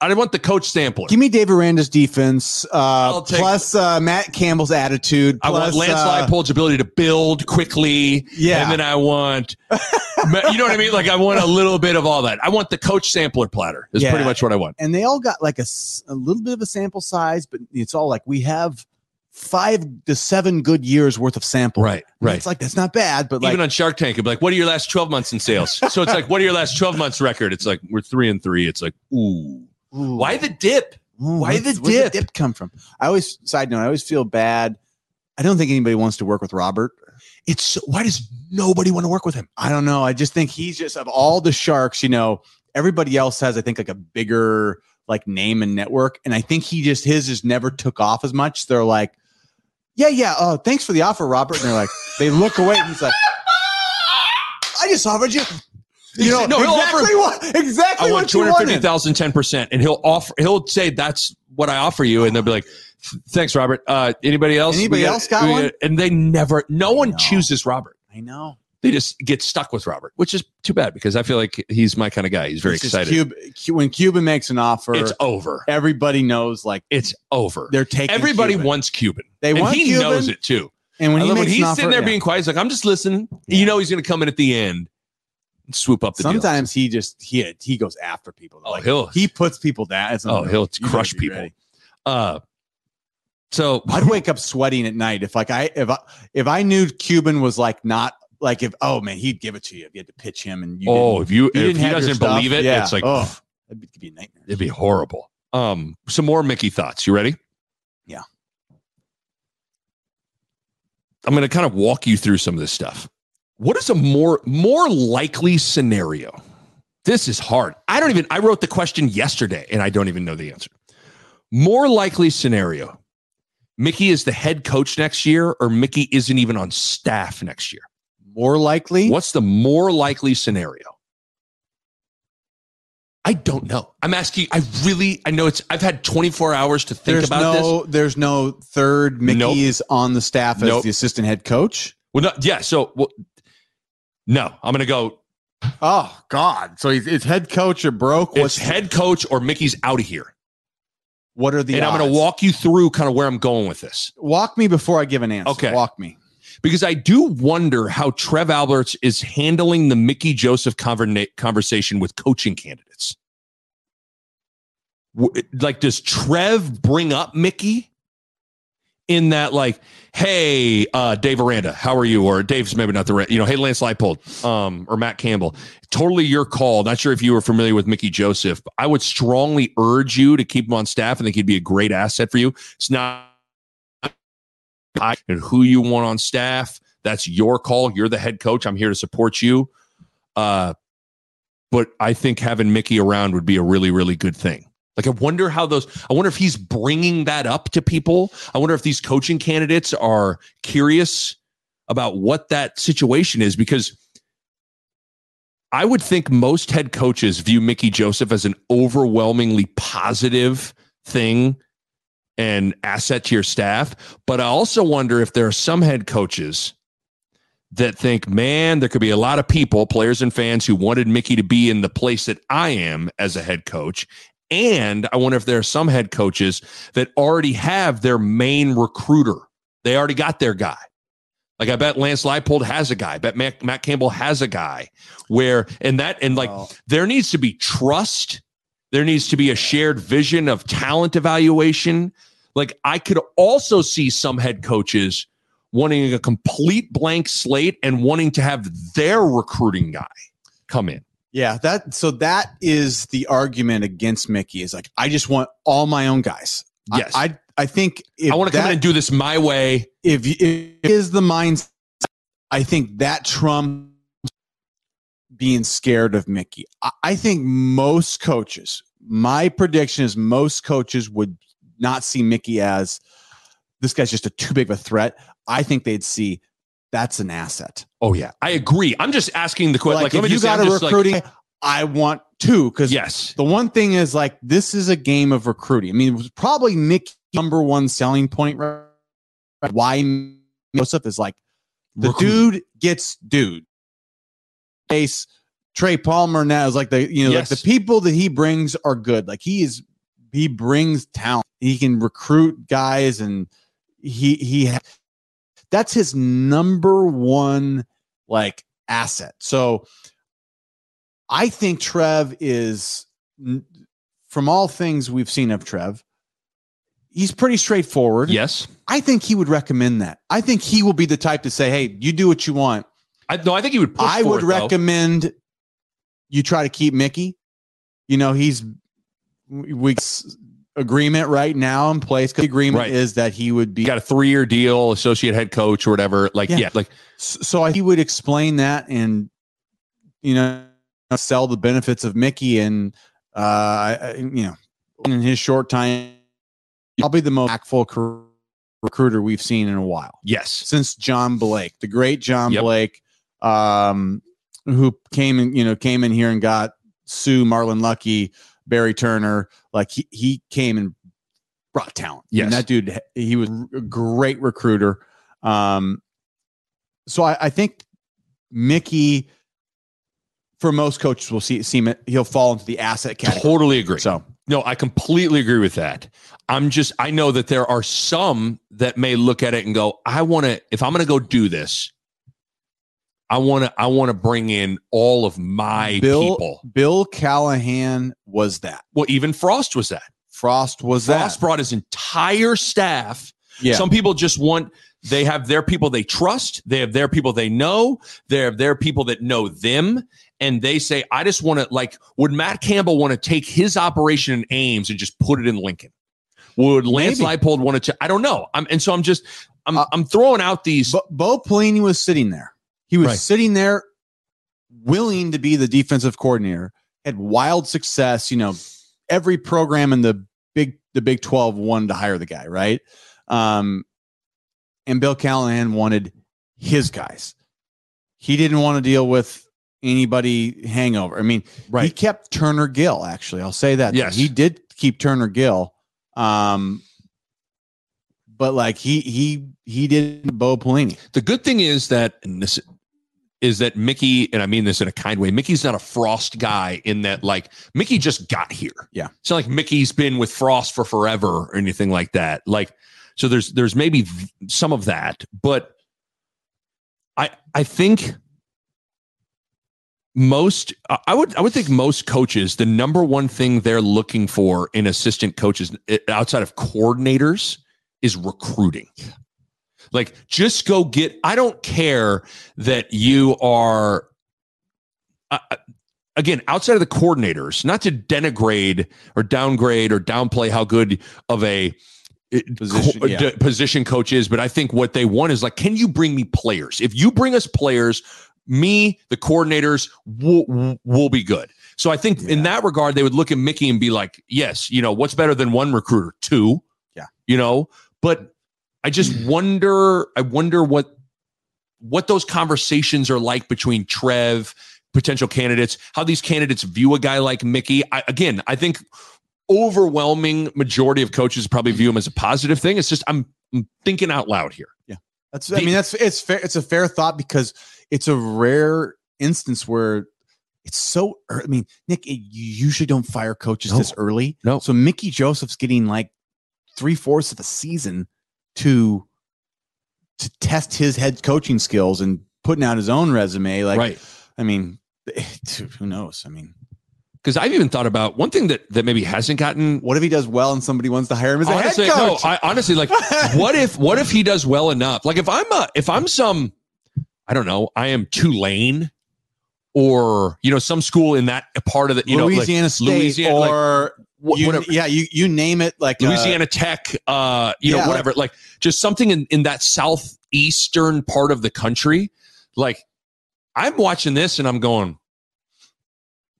I want the coach sampler. Give me Dave Aranda's defense, uh, take- plus uh, Matt Campbell's attitude. I want plus, Lance uh, Leipold's ability to build quickly. Yeah. And then I want, you know what I mean? Like, I want a little bit of all that. I want the coach sampler platter, is Yeah. pretty much what I want. and they all got like a little bit of a sample size, but it's all like we have five to seven good years worth of sample. Right. And Right. It's like that's not bad, but like even on Shark Tank, it'd be like, "What are your last twelve months in sales?" so it's like, "What are your last twelve months record?" It's like we're three and three. It's like, ooh, ooh, why the dip? ooh, why the dip? dip come from? I always side note. I always feel bad. I don't think anybody wants to work with Robert. It's so, why does nobody want to work with him? I don't know. I just think he's just of all the sharks, you know, everybody else has, I think, like a bigger like name and network. And I think he just his just never took off as much. They're like, Yeah, yeah. Oh, thanks for the offer, Robert. And they're like, they look away and he's like, I just offered you. You know, No, he'll offer- exactly what exactly I want two hundred fifty thousand, ten percent, and he'll offer. He'll say that's what I offer you, and they'll be like, "Thanks, Robert. Uh, anybody else? Anybody else got we one? And they never. No one No. chooses Robert. I I know. They just get stuck with Robert, which is too bad because I feel like he's my kind of guy. He's very It's excited. Cub- Cu- when Cuban makes an offer, it's over. everybody knows like It's over. they're taking. Everybody Cuban. wants Cuban. They and want he Cuban, knows it too. and when he when he's offer, sitting there yeah. being quiet, he's like, I'm just listening. Yeah. You know he's going to come in at the end, swoop up the deal. Sometimes he just he he goes after people. Oh, Like, he'll he puts people down. Oh he'll better crush people. ready. Uh, so I'd wake up sweating at night if like I if I if I knew Cuban was like not like if oh man he'd give it to you if you had to pitch him and you oh, if you you if he doesn't stuff, believe it, yeah. it's like Oh. that'd be, be a nightmare. it'd be horrible. Um, some more Mickey thoughts. You ready? Yeah. I'm going to kind of walk you through some of this stuff. What is a more more likely scenario? This is hard. I don't even. I wrote the question yesterday, and I don't even know the answer. More likely scenario: Mickey is the head coach next year, or Mickey isn't even on staff next year. More likely, What's the more likely scenario? I don't know. I'm asking. I really. I know it's. I've had 24 hours to think there's about this. there's no third Mickey Nope. is on the staff as Nope. the assistant head coach. Well, no, yeah. So, well, no, I'm going to go. Oh God! So he's, it's head coach or broke. It's head coach or Mickey's out of here, What are the? and I'm going to walk you through kind of where I'm going with this walk me before I give an answer. Okay. walk me. because I do wonder how Trev Alberts is handling the Mickey Joseph conversation with coaching candidates. Like, does Trev bring up Mickey in that, like, hey, uh, Dave Aranda, how are you? Or Dave's maybe not the right, you know, hey, Lance Leipold, um, or Matt Campbell. Totally your call. Not sure if you were familiar with Mickey Joseph. But I would strongly urge you to keep him on staff. I think he'd be a great asset for you. It's not and who you want on staff. That's your call. You're the head coach. I'm here to support you. Uh, but I think having Mickey around would be a really, really good thing. Like, I wonder how those, I wonder if he's bringing that up to people. I wonder if these coaching candidates are curious about what that situation is because I would think most head coaches view Mickey Joseph as an overwhelmingly positive thing and asset to your staff. But I also wonder if there are some head coaches that think, man, there could be a lot of people, players and fans, who wanted Mickey to be in the place that I am as a head coach. And I wonder if there are some head coaches that already have their main recruiter. They already got their guy. Like I bet Lance Leipold has a guy. I bet Matt, Matt Campbell has a guy where, and that, and like there needs to be trust. There needs to be a shared vision of talent evaluation. Like I could also see some head coaches wanting a complete blank slate and wanting to have their recruiting guy come in. Yeah, that so that is the argument against Mickey. Is like I just want all my own guys. Yes. I I, think if I want to come in and do this my way. if if it is the mindset, I think that Trump being scared of Mickey. I, I think most coaches, my prediction is most coaches would not see Mickey as this guy's just a too big of a threat. I think they'd see that's an asset. Oh yeah, I agree. I'm just asking the question. Like, Like, let if me you say, got I'm a just like- recruiting, I want two because yes, the one thing is like this is a game of recruiting. I mean, it was probably Mickey's number one selling point. Right? Why Joseph is like the Recruiting. dude gets dude. Ace Trey Palmer now is like the you know Yes. like the people that he brings are good. Like he is he brings talent. He can recruit guys and he he ha- that's his number one like asset. So I think Trev is from all things we've seen of Trev, he's pretty straightforward. yes. I think he would recommend that. I think he will be the type to say, "Hey, you do what you want." I, no, I think he would. Push I would it, though. recommend you try to keep Mickey. You know, he's we agreement right now in place. The agreement Right. is that he would be got a three year deal, associate head coach or whatever. Like, Yeah. yeah, like so I- he would explain that and you know sell the benefits of Mickey and uh you know in his short time probably the most impactful career recruiter we've seen in a while yes, since John Blake, the great John Yep. Blake, um, who came in, you know, came in here and got Suh, Marlon Lucky, Barry Turner. Like he, he came and brought talent. Yes. And that dude, he was a great recruiter. Um, so I, I think Mickey, for most coaches, will see seem it he'll fall into the asset category. Totally agree. So No, I completely agree with that. I'm just, I know that there are some that may look at it and go, I want to, if I'm going to go do this, I want to, I want to bring in all of my Bill people. Bill Callahan was that. Well, even Frost was that. Frost was Frost that. Frost brought his entire staff. Yeah. Some people just want, they have their people they trust. They have their people they know. They have their people that know them. And they say, I just want to, like, would Matt Campbell want to take his operation in Ames and just put it in Lincoln? Would Lance Maybe. Leipold want to? I don't know. I'm, and so I'm just, I'm, Uh, I'm throwing out these. Bo, Bo Pelini was sitting there. He was Right. sitting there, willing to be the defensive coordinator. Had wild success. You know, every program in the big the Big Twelve wanted to hire the guy, right? Um, and Bill Callahan wanted his guys. He didn't want to deal with anybody hangover. I mean, right. he kept Turner Gill. Actually, I'll say that. Yes. he did keep Turner Gill. Um, but like he he he did Bo Pelini. The good thing is that, and this is that Mickey, and I mean this in a kind way, Mickey's not a Frost guy in that, like, Mickey just got here. Yeah. It's not like Mickey's been with Frost for forever or anything like that. Like, so there's there's maybe some of that, but I I think most I would I would think most coaches the number one thing they're looking for in assistant coaches eh, outside of coordinators is recruiting. Like just go get I don't care that you are uh, uh, again outside of the coordinators not to denigrate or downgrade or downplay how good of a uh, Position, co- yeah. d- position coach is but I think what they want is like can you bring me players? If you bring us players me the coordinators will will be good. So I think in that regard they would look at Mickey and be like yes you know what's better than one recruiter? Two Yeah. you know? But I just wonder. I wonder what what those conversations are like between Trev, potential candidates, how these candidates view a guy like Mickey. I, again, I think overwhelming majority of coaches probably view him as a positive thing. It's just I'm, I'm thinking out loud here. Yeah, that's I mean that's it's fair it's a fair thought because it's a rare instance where it's so I mean Nick it, you usually don't fire coaches No. this early. No. So Mickey Joseph's getting like three fourths of the season to to test his head coaching skills and putting out his own resume. Like right. I mean who knows? I mean Because I've even thought about one thing that that maybe hasn't gotten what if he does well and somebody wants to hire him as a honestly, head no, coach? I honestly like what if what if he does well enough? Like if I'm a if I'm some I don't know, I am Tulane or you know some school in that part of the you know like Louisiana State Louisiana, like, or wh- you- whatever yeah, you you name it like uh, Louisiana Tech, uh, you yeah, know, whatever, like, just something in, in that southeastern part of the country. Like, I'm watching this and I'm going,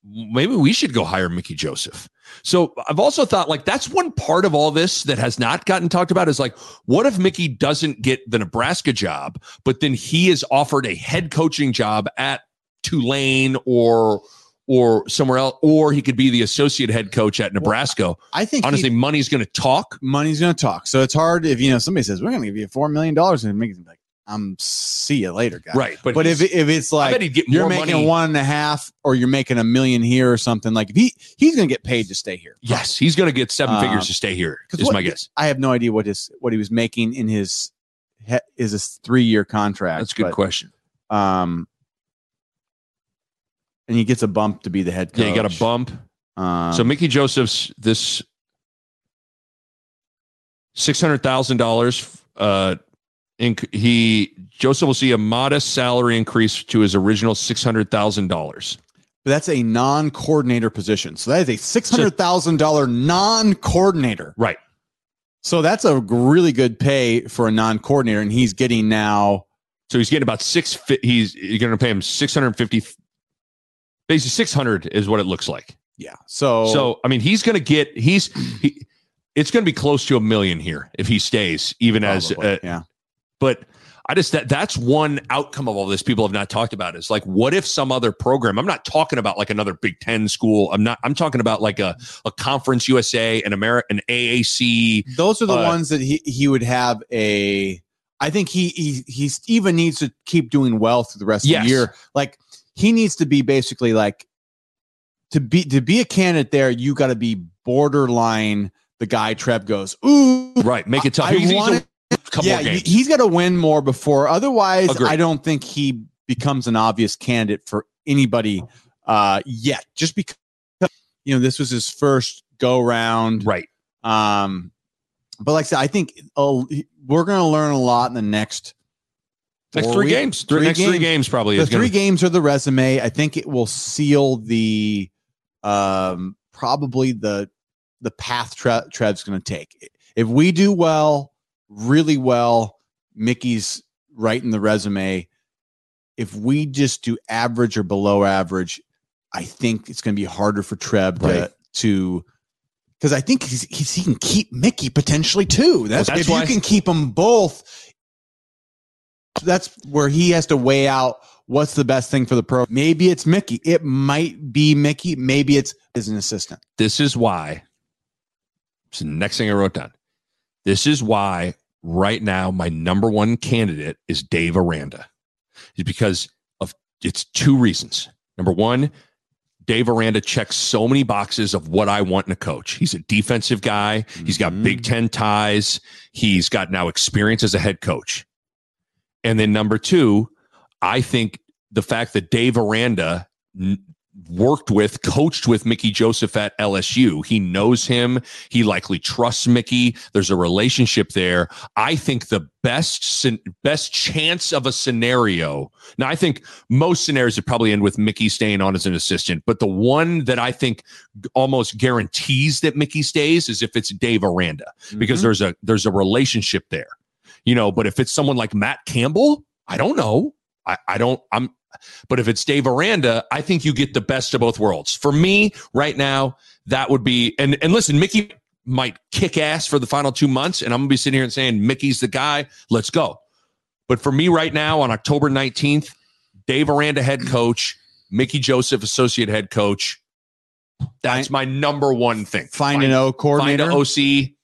maybe we should go hire Mickey Joseph. So I've also thought like that's one part of all this that has not gotten talked about is like, what if Mickey doesn't get the Nebraska job, but then he is offered a head coaching job at Tulane or or somewhere else, or he could be the associate head coach at Nebraska. I think he- Honestly, money's going to talk. money's going to talk. So it's hard if you know somebody says we're going to give you four million dollars and Mickey's like, I'm see you later, guy. Right. But, But if if it's like bet he'd get you're making money. one and a half or you're making a million here or something, like if he he's going to get paid to stay here. yes, he's going to get seven Um, figures to stay here. Is what- my guess. I have no idea what his what he was making in his is a three year contract. That's a good but, question. Um, and he gets a bump to be the head coach. Yeah, you got a bump. Um, so Mickey Joseph's this six hundred thousand dollars. Uh, inc- he Joseph will see a modest salary increase to his original six hundred thousand dollars. but that's a non coordinator position. So that is a six hundred thousand dollar non coordinator. Right. So that's a really good pay for a non coordinator, and he's getting now. So he's getting about six. He's you're going to pay him six hundred fifty. Basically, six hundred is what it looks like. Yeah. So So I mean, he's going to get. He's he. It's going to be close to a million here if he stays, even as. Uh, yeah. but I just that that's one outcome of all this people have not talked about is like what if some other program I'm not talking about like another Big 10 school I'm not I'm talking about like a a conference USA and an American AAC Those are the uh, ones that he he would have a I think he he he's even needs to keep doing well through the rest Yes. of the year. Like he needs to be basically like to be to be a candidate there. You got to be borderline. The guy Trev goes, ooh, Right. Make it tough. I He needs wanna- a couple yeah, more games. he- he's got to win more before. Otherwise, Agreed. I don't think he becomes an obvious candidate for anybody uh, yet. Just because you know this was his first go round, right. um, but like I said, I think uh, we're going to learn a lot in the next Next three games. Three, next three games probably The three to. games are the resume. I think it will seal the um, probably the the path Tre- Trev's going to take. If we do well, really well, Mickey's right in the resume. If we just do average or below average, I think it's going to be harder for Trev to Right. to because I think he's, he's, he can keep Mickey potentially too. That's, that's if why- you can keep them both. That's where he has to weigh out what's the best thing for the pro. Maybe it's Mickey. It might be Mickey. Maybe it's as an assistant. This is why. It's the next thing I wrote down. This is why right now my number one candidate is Dave Aranda. Is because of it's two reasons. Number one, Dave Aranda checks so many boxes of what I want in a coach. He's a defensive guy. He's got Mhm. Big Ten ties. He's got now experience as a head coach. And then number two, I think the fact that Dave Aranda n- worked with, coached with Mickey Joseph at LSU, he knows him. He likely trusts Mickey. There's a relationship there. I think the best best chance of a scenario. Now, I think most scenarios would probably end with Mickey staying on as an assistant, but the one that I think almost guarantees that Mickey stays is if it's Dave Aranda because Mhm. there's a there's a relationship there you know but if it's someone like matt campbell i don't know. I, I don't i'm but if it's dave aranda i think you get the best of both worlds. For me right now that would be and and listen mickey might kick ass for the final two months and i'm gonna be sitting here and saying mickey's the guy let's go. But for me right now on october 19th dave aranda head coach mickey joseph associate head coach that's my number one thing. Find an O find coordinator. an oc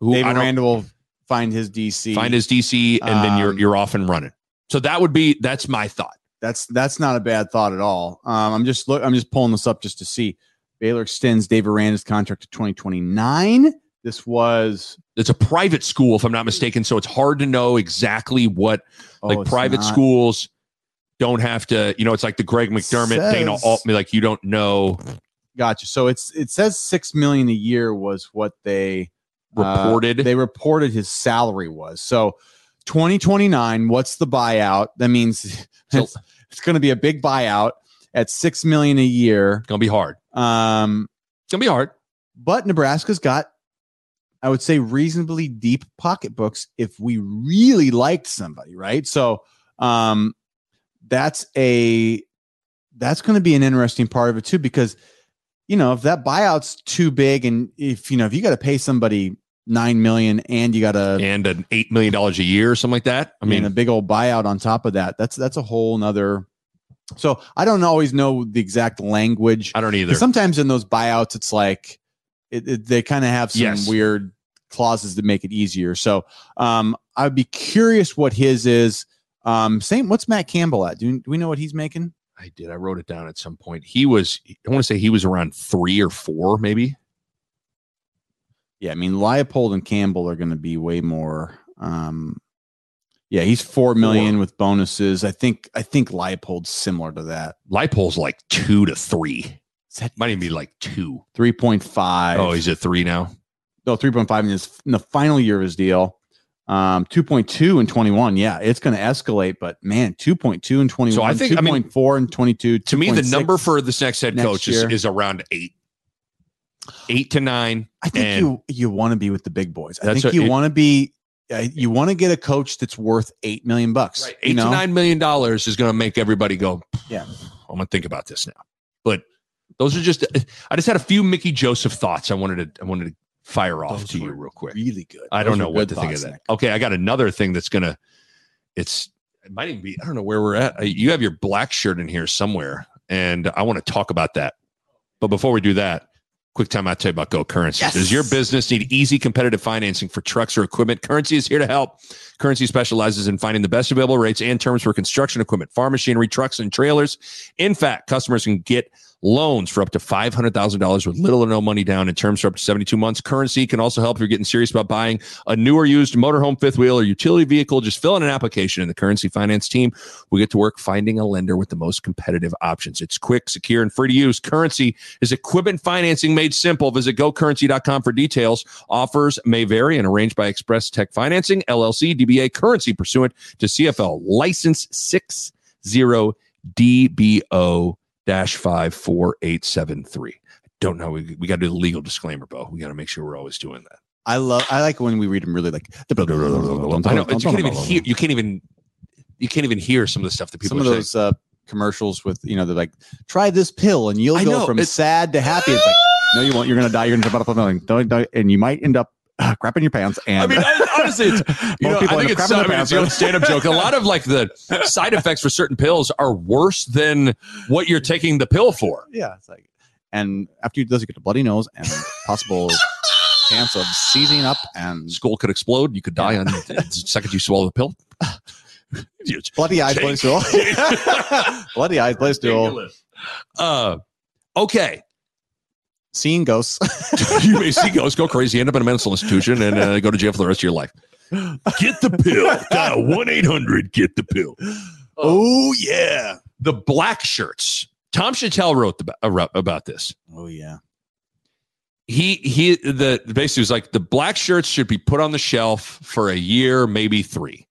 who Dave Aranda will find his DC. find his DC, and then you're Um, you're off and running. So that would be that's my thought. That's that's not a bad thought at all. Um, I'm just look. I'm just pulling this up just to see. Baylor extends Dave Aranda's contract to 2029. This was It's a private school, if I'm not mistaken, so it's hard to know exactly what oh, like private not- schools don't have to. You know, it's like the Greg McDermott, Dana Says- Altman. Like you don't know Gotcha. So it's it says six million a year was what they uh, reported. they reported his salary was. So 2029. What's the buyout? That means So- it's, it's going to be a big buyout at six million a year. gonna be hard. Um, It's gonna be hard. but Nebraska's got, I would say, reasonably deep pocketbooks if we really liked somebody, right? So, um, that's a that's going to be an interesting part of it too, because you know if that buyout's too big, and if you know if you got to pay somebody nine million and you got a And an eight million dollars a year or something like that. I mean, a big old buyout on top of that. That's that's a whole nother. So I don't always know the exact language. I don't either. Sometimes in those buyouts, it's like it, it- they kind of have some Yes. weird clauses to make it easier. So um, I'd be curious what his is. Um, same. What's Matt Campbell at? Do, do we know what he's making? I did. I wrote it down at some point. He was. I want to say he was around three or four, maybe. Yeah, I mean Leipold and Campbell are going to be way more. Um, yeah, he's four million with bonuses. I think I think Leipold's similar to that. Leipold's like two to three. That Might even be like two. three point five? Oh, he's at three now. no, 3.5 in, his, in the final year of his deal. Um, 2.2 and 21. Yeah, it's going to escalate, but man, 2.2 and 21. So I think- I mean, 2.4 and 22. To me, the number for this next head next coach is, year. is around eight, eight to nine. I think you you want to be with the big boys. I think you want to be. Uh, you want to get a coach that's worth eight million bucks. Right, you eight know? to nine million dollars is going to make everybody go. Yeah. I'm going to think about this now. But those are just. I just had a few Mickey Joseph thoughts. I wanted to. I wanted to fire off Those to you real quick. Really good. I Those don't know what to think of that. Nick. Okay, I got another thing that's gonna. It's it might even be. I don't know where we're at. You have your black shirt in here somewhere, and I want to talk about that. But before we do that, Quick time I'll tell you about Go Currency. Yes. Does your business need easy competitive financing for trucks or equipment? Currency is here to help. Currency specializes in finding the best available rates and terms for construction equipment, farm machinery, trucks, and trailers. In fact, customers can get loans for up to $500,000 with little or no money down in terms for up to 72 months. Currency can also help if you're getting serious about buying a new or used motorhome, fifth wheel, or utility vehicle. Just fill in an application, and the Currency Finance team will get to work finding a lender with the most competitive options. It's quick, secure, and free to use. Currency is equipment financing made simple. Visit gocurrency.com for details. Offers may vary and arranged by Express Tech Financing, LLC, DBA Currency, pursuant to CFL license 60DBO 54873. Don't know. We, we got to do the legal disclaimer, Bo. We got to make sure we're always doing that. I love. I like when we read them really like. The. I know. You can't even hear. You can't even. You can't even hear some of the stuff that people some of those uh, commercials with you know they're like try this pill and you'll I go know, from sad to happy. It's like no, you won't. You're gonna die. You're gonna jump out of a building. Don't, don't, and you might end up uh, crapping your pants. And I mean, I- honestly, it's, you know, Most people I think it's, crapping I mean, it's the old stand-up joke. A lot of like the side effects for certain pills are worse than what you're taking the pill for. yeah, it's like, and after you do this, you get a bloody nose and possible chance of seizing up and Skull could explode. You could die on the second you swallow the pill. Bloody eyes, bloody stool. bloody eyes, bloody stool. Uh, okay. Seeing ghosts. you may see ghosts go crazy, end up in a mental institution, and uh, go to jail for the rest of your life. Get the pill. Dial 1 800 Get the pill. oh yeah. The black shirts. Tom Shatel wrote about, about this. Oh yeah. He he the basically was like the black shirts should be put on the shelf for a year, maybe three.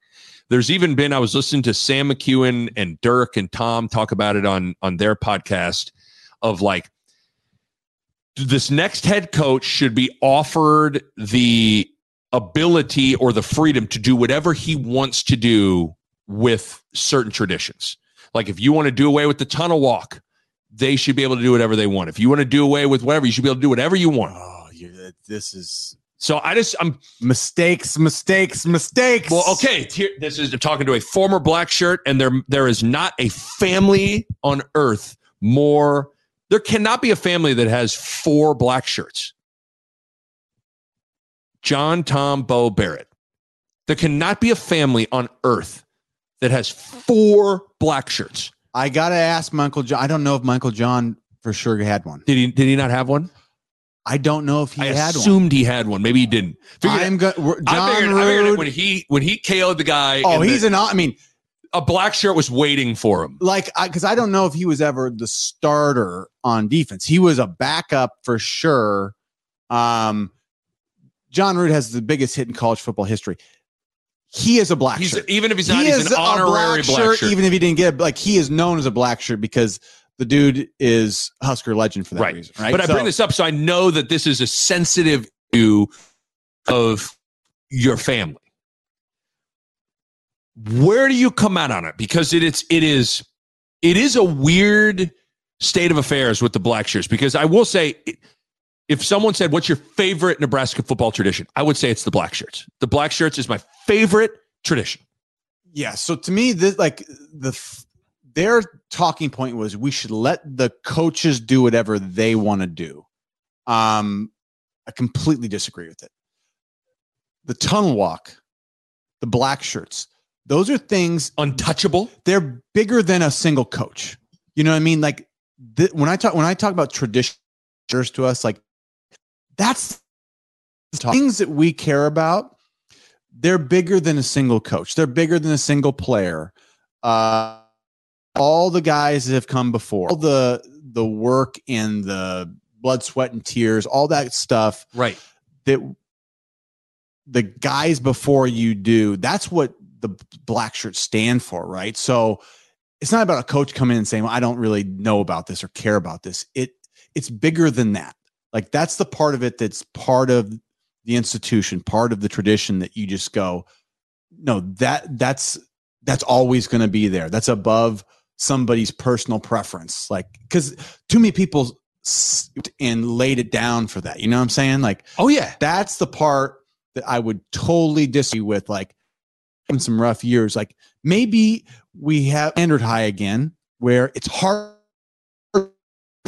There's even been I was listening to Sam McKewon and Dirk and Tom talk about it on on their podcast of like this next head coach should be offered the ability or the freedom to do whatever he wants to do with certain traditions. Like if you want to do away with the tunnel walk, they should be able to do whatever they want. If you want to do away with whatever, you should be able to do whatever you want. Oh, you this is So I just I'm mistakes, mistakes, mistakes. well, okay. Here, this is talking to a former black shirt, and there there is not a family on earth more. There cannot be a family that has four black shirts. John, Tom, Bo, Barrett. There cannot be a family on earth that has four black shirts. I gotta ask Michael John. I don't know if Michael John for sure had one. Did he? Did he not have one? I don't know if he I had one. I assumed he had one. Maybe he didn't. Figured- I'm going. John I figured, I figured when he when he KO'd the guy. oh, he's the- an. I mean, a black shirt was waiting for him. like, because I, don't know if he was ever the starter on defense. He was a backup for sure. Um, John Ruud has the biggest hit in college football history. He is a black He's shirt. even if he's not, he he's is an honorary a black, black, shirt, shirt. even if he didn't get it. Like he is known as a black shirt because the dude is Husker legend for that Right. reason. Right. But I bring this up so I know that this is a sensitive issue of your family. Where do you come out on it? Because it, it's it is it is a weird state of affairs with the black shirts. Because I will say, if someone said, "What's your favorite Nebraska football tradition?" I would say it's the black shirts. The black shirts is my favorite tradition. Yeah. So to me, this like the their talking point was we should let the coaches do whatever they want to do. Um, I completely disagree with it. The tunnel walk, the black shirts, those are things Untouchable. they're bigger than a single coach. You know what I mean? Like th- when I talk when I talk about traditions to us, like that's things that we care about. They're bigger than a single coach. They're bigger than a single player. Uh, all the guys that have come before, all the the work and the blood, sweat, and tears, all that stuff Right. that the guys before you do that's what the black shirts stand for right? So it's not about a coach coming in and saying well, i don't really know about this or care about this. It it's bigger than that. Like that's the part of it that's part of the institution part of the tradition that you just go no that that's that's always going to be there. That's above somebody's personal preference. Like because too many people and laid it down for that you know what i'm saying? Like Oh yeah. that's the part that I would totally disagree with. Like some rough years, like maybe we have standard high again where it's hard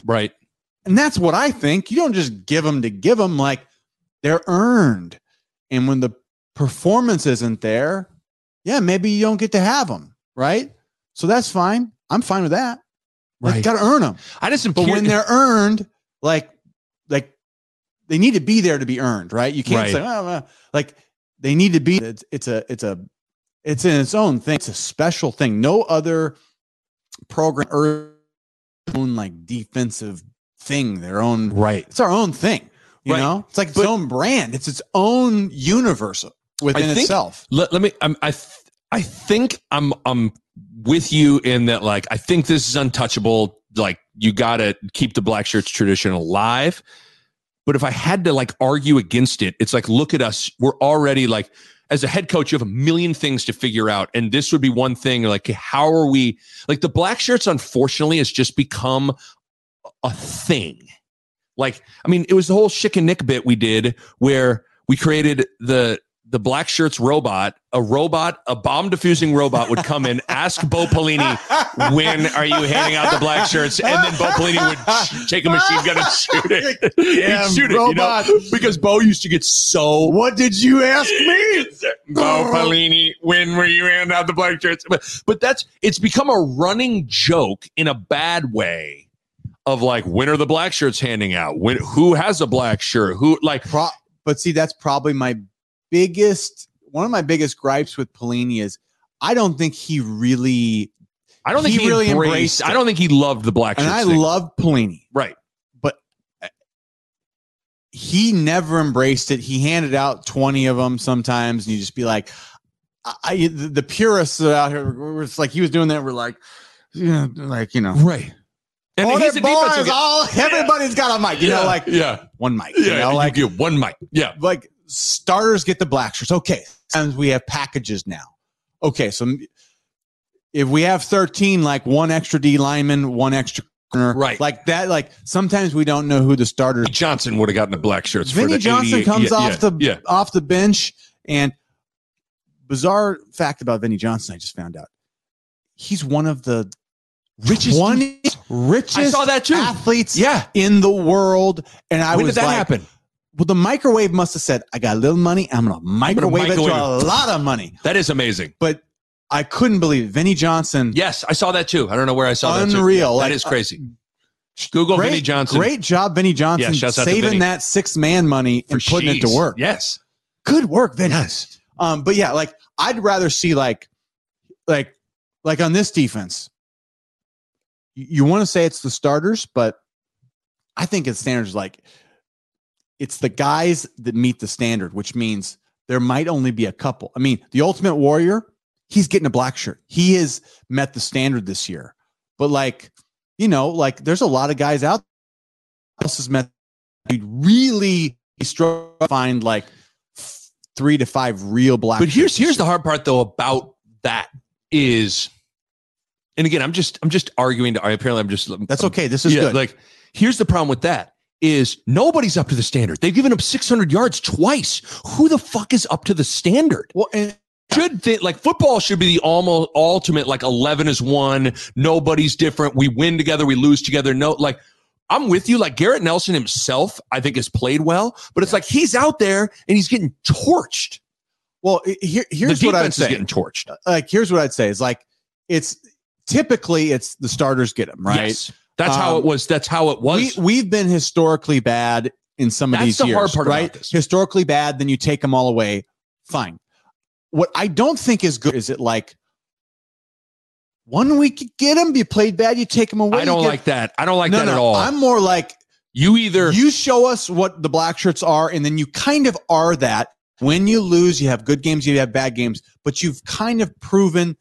Right. And that's what I think. You don't just give them to give them, like they're earned. And when the performance isn't there, yeah, maybe you don't get to have them, right? So that's fine. I'm fine with that. Like, got to earn them. I just But when they're earned, like, like they need to be there to be earned, right? You can't Right. say, well," like they need to be. It's, it's a, it's a, it's in its own thing. It's a special thing. No other program or own like defensive thing. Their own. right. It's our own thing. You Right. know, it's like its But- own brand. It's its own universe within think- itself. Let, let me. I'm, I th- I think I'm I'm with you in that. Like I think this is untouchable. Like you got to keep the black shirts tradition alive. But if I had to like argue against it, it's like look at us. We're already like as a head coach, you have a million things to figure out, and this would be one thing. Like how are we? Like the black shirts, unfortunately, has just become a thing. Like, I mean, it was the whole Schick and Nick bit we did where we created the the black shirts robot, a robot, a bomb defusing robot would come in, ask Bo Pelini, when are you handing out the black shirts? And then Bo Pelini would take a machine gun and shoot it. He'd shoot it, you know? robot. Because Bo used to get so What did you ask me? Bo Pelini, when were you handing out the black shirts? But but that's it's become a running joke in a bad way of like when are the black shirts handing out? When who has a black shirt? Who like Pro- but see, that's probably my biggest one of my biggest gripes with Pelini is I don't think he really I don't think He he, really embraced. embraced I don't think he loved the black and. I thing. love Pelini. right. But uh, he never embraced it. He handed out 20 of them sometimes, and you just be like, I, the, the purists out here were it's like he was doing that. We're like, yeah, like, you know, Right. And all he's the a defensive boys, all everybody's got a mic, you know, like yeah, one mic, yeah. you know, you like get one mic. Yeah, like starters get the black shirts. Okay. And we have packages now. Okay. So if we have 13, like one extra D lineman, one extra corner, Right. Like that, like sometimes we don't know who the starters. Johnson would have gotten the black shirts. for Vinny the Johnson comes yeah, off yeah, the yeah. off the bench and bizarre fact about Vinnie Johnson, I just found out. He's one of the Richest- 20 richest I saw that too. athletes Yeah. in the world. And I when was did that like, happen? Well, the microwave must have said, I got a little money. I'm going to microwave it to a lot of money. That is amazing. But I couldn't believe it. Vinnie Johnson. Yes, I saw that too. I don't know where I saw that. Unreal. That Like, is crazy. Google Great, Vinnie Johnson. Great job, Vinnie Johnson, Yeah, shouts out to saving Vinnie. that six man money and putting it to work. Yes. Good work, Vinnie. Um, but yeah, like I'd rather see like, like, like on this defense. You, you want to say it's the starters, but I think it's standards like it's the guys that meet the standard, which means there might only be a couple. I mean, the Ultimate Warrior, he's getting a black shirt. He has met the standard this year, but like, you know, like there's a lot of guys out else has met. We really struggle to find like three to five real black. But here's here's the hard part though about that is, and again, I'm just I'm just arguing to I apparently I'm just That's okay. This is yeah, good. Like here's the problem with that is nobody's up to the standard. They've given up 600 yards twice. Who the fuck is up to the standard? well, and should think like football should be the almost ultimate like 11 is one nobody's different we win together we lose together no like i'm with you like garrett nelson himself i think has played well but it's like he's out there and he's getting torched well, here, here's what I'd say. getting torched uh, Like, here's what I'd say is like, it's typically it's the starters get them right. Yes. That's how Um, it was that's how it was We we've been historically bad in some of these. That's these the years, hard part about right? this. Historically bad, then you take them all away. Fine. What I don't think is good is it like one week you get them, you played bad, you take them away. i don't like that i don't like no, that no, at all I'm more like you either you show us what the black shirts are, and then you kind of are that. When you lose, you have good games, you have bad games, but you've kind of proven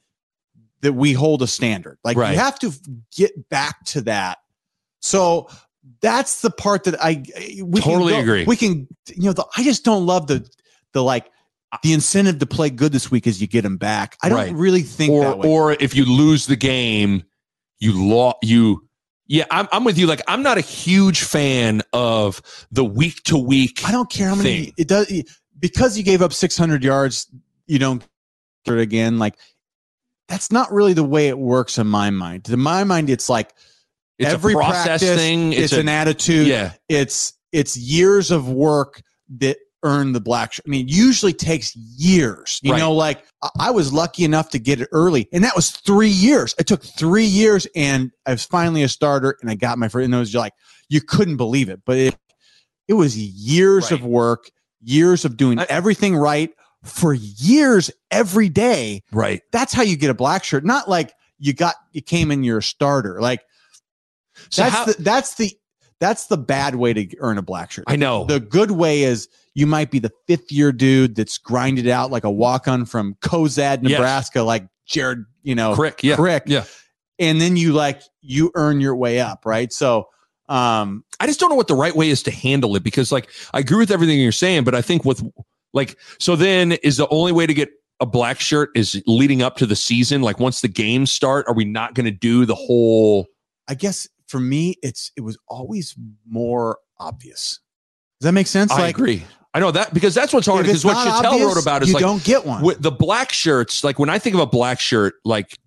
that we hold a standard. Like Right. you have to get back to that. So that's the part that I we can Totally go- agree. We can, you know, the, I just don't love the the like the incentive to play good this week is you get them back. I don't Right. really think or that way. or if you lose the game, you lost. You, yeah, I'm I'm with you. Like I'm not a huge fan of the week to week. I don't care how many thing. it does because you gave up 600 yards. You don't get it again. Like that's not really the way it works in my mind. In my mind, it's like It's every a process practice, thing. It's, a- an attitude. yeah. It's it's years of work that earn the black shirt. I mean, usually takes years. You Right. know, like I- was lucky enough to get it early, and that was three years. It took three years, and I was finally a starter, and I got my first. And it was like you couldn't believe it, but it it was years of work, years of doing I- everything right for years every day. Right. That's how you get a black shirt. Not like you got you came in you're a starter. Like So that's how, the that's the that's the bad way to earn a black shirt. I know. The good way is you might be the fifth year dude that's grinded out like a walk on from Cozad, Yes. Nebraska, like Jared, you know, Crick. Yeah. Crick. Yeah. And then you like you earn your way up, right? So um I just don't know what the right way is to handle it because, like, I agree with everything you're saying, but I think with, like, so then is the only way to get a black shirt is leading up to the season? Like, once the games start, are we not going to do the whole? I guess for me it's it was always more obvious. Does that make sense? I agree. I know that because that's what's hard. Because what Shatel obvious, wrote about is you like don't get one. with the black shirts. Like when I think of a black shirt, like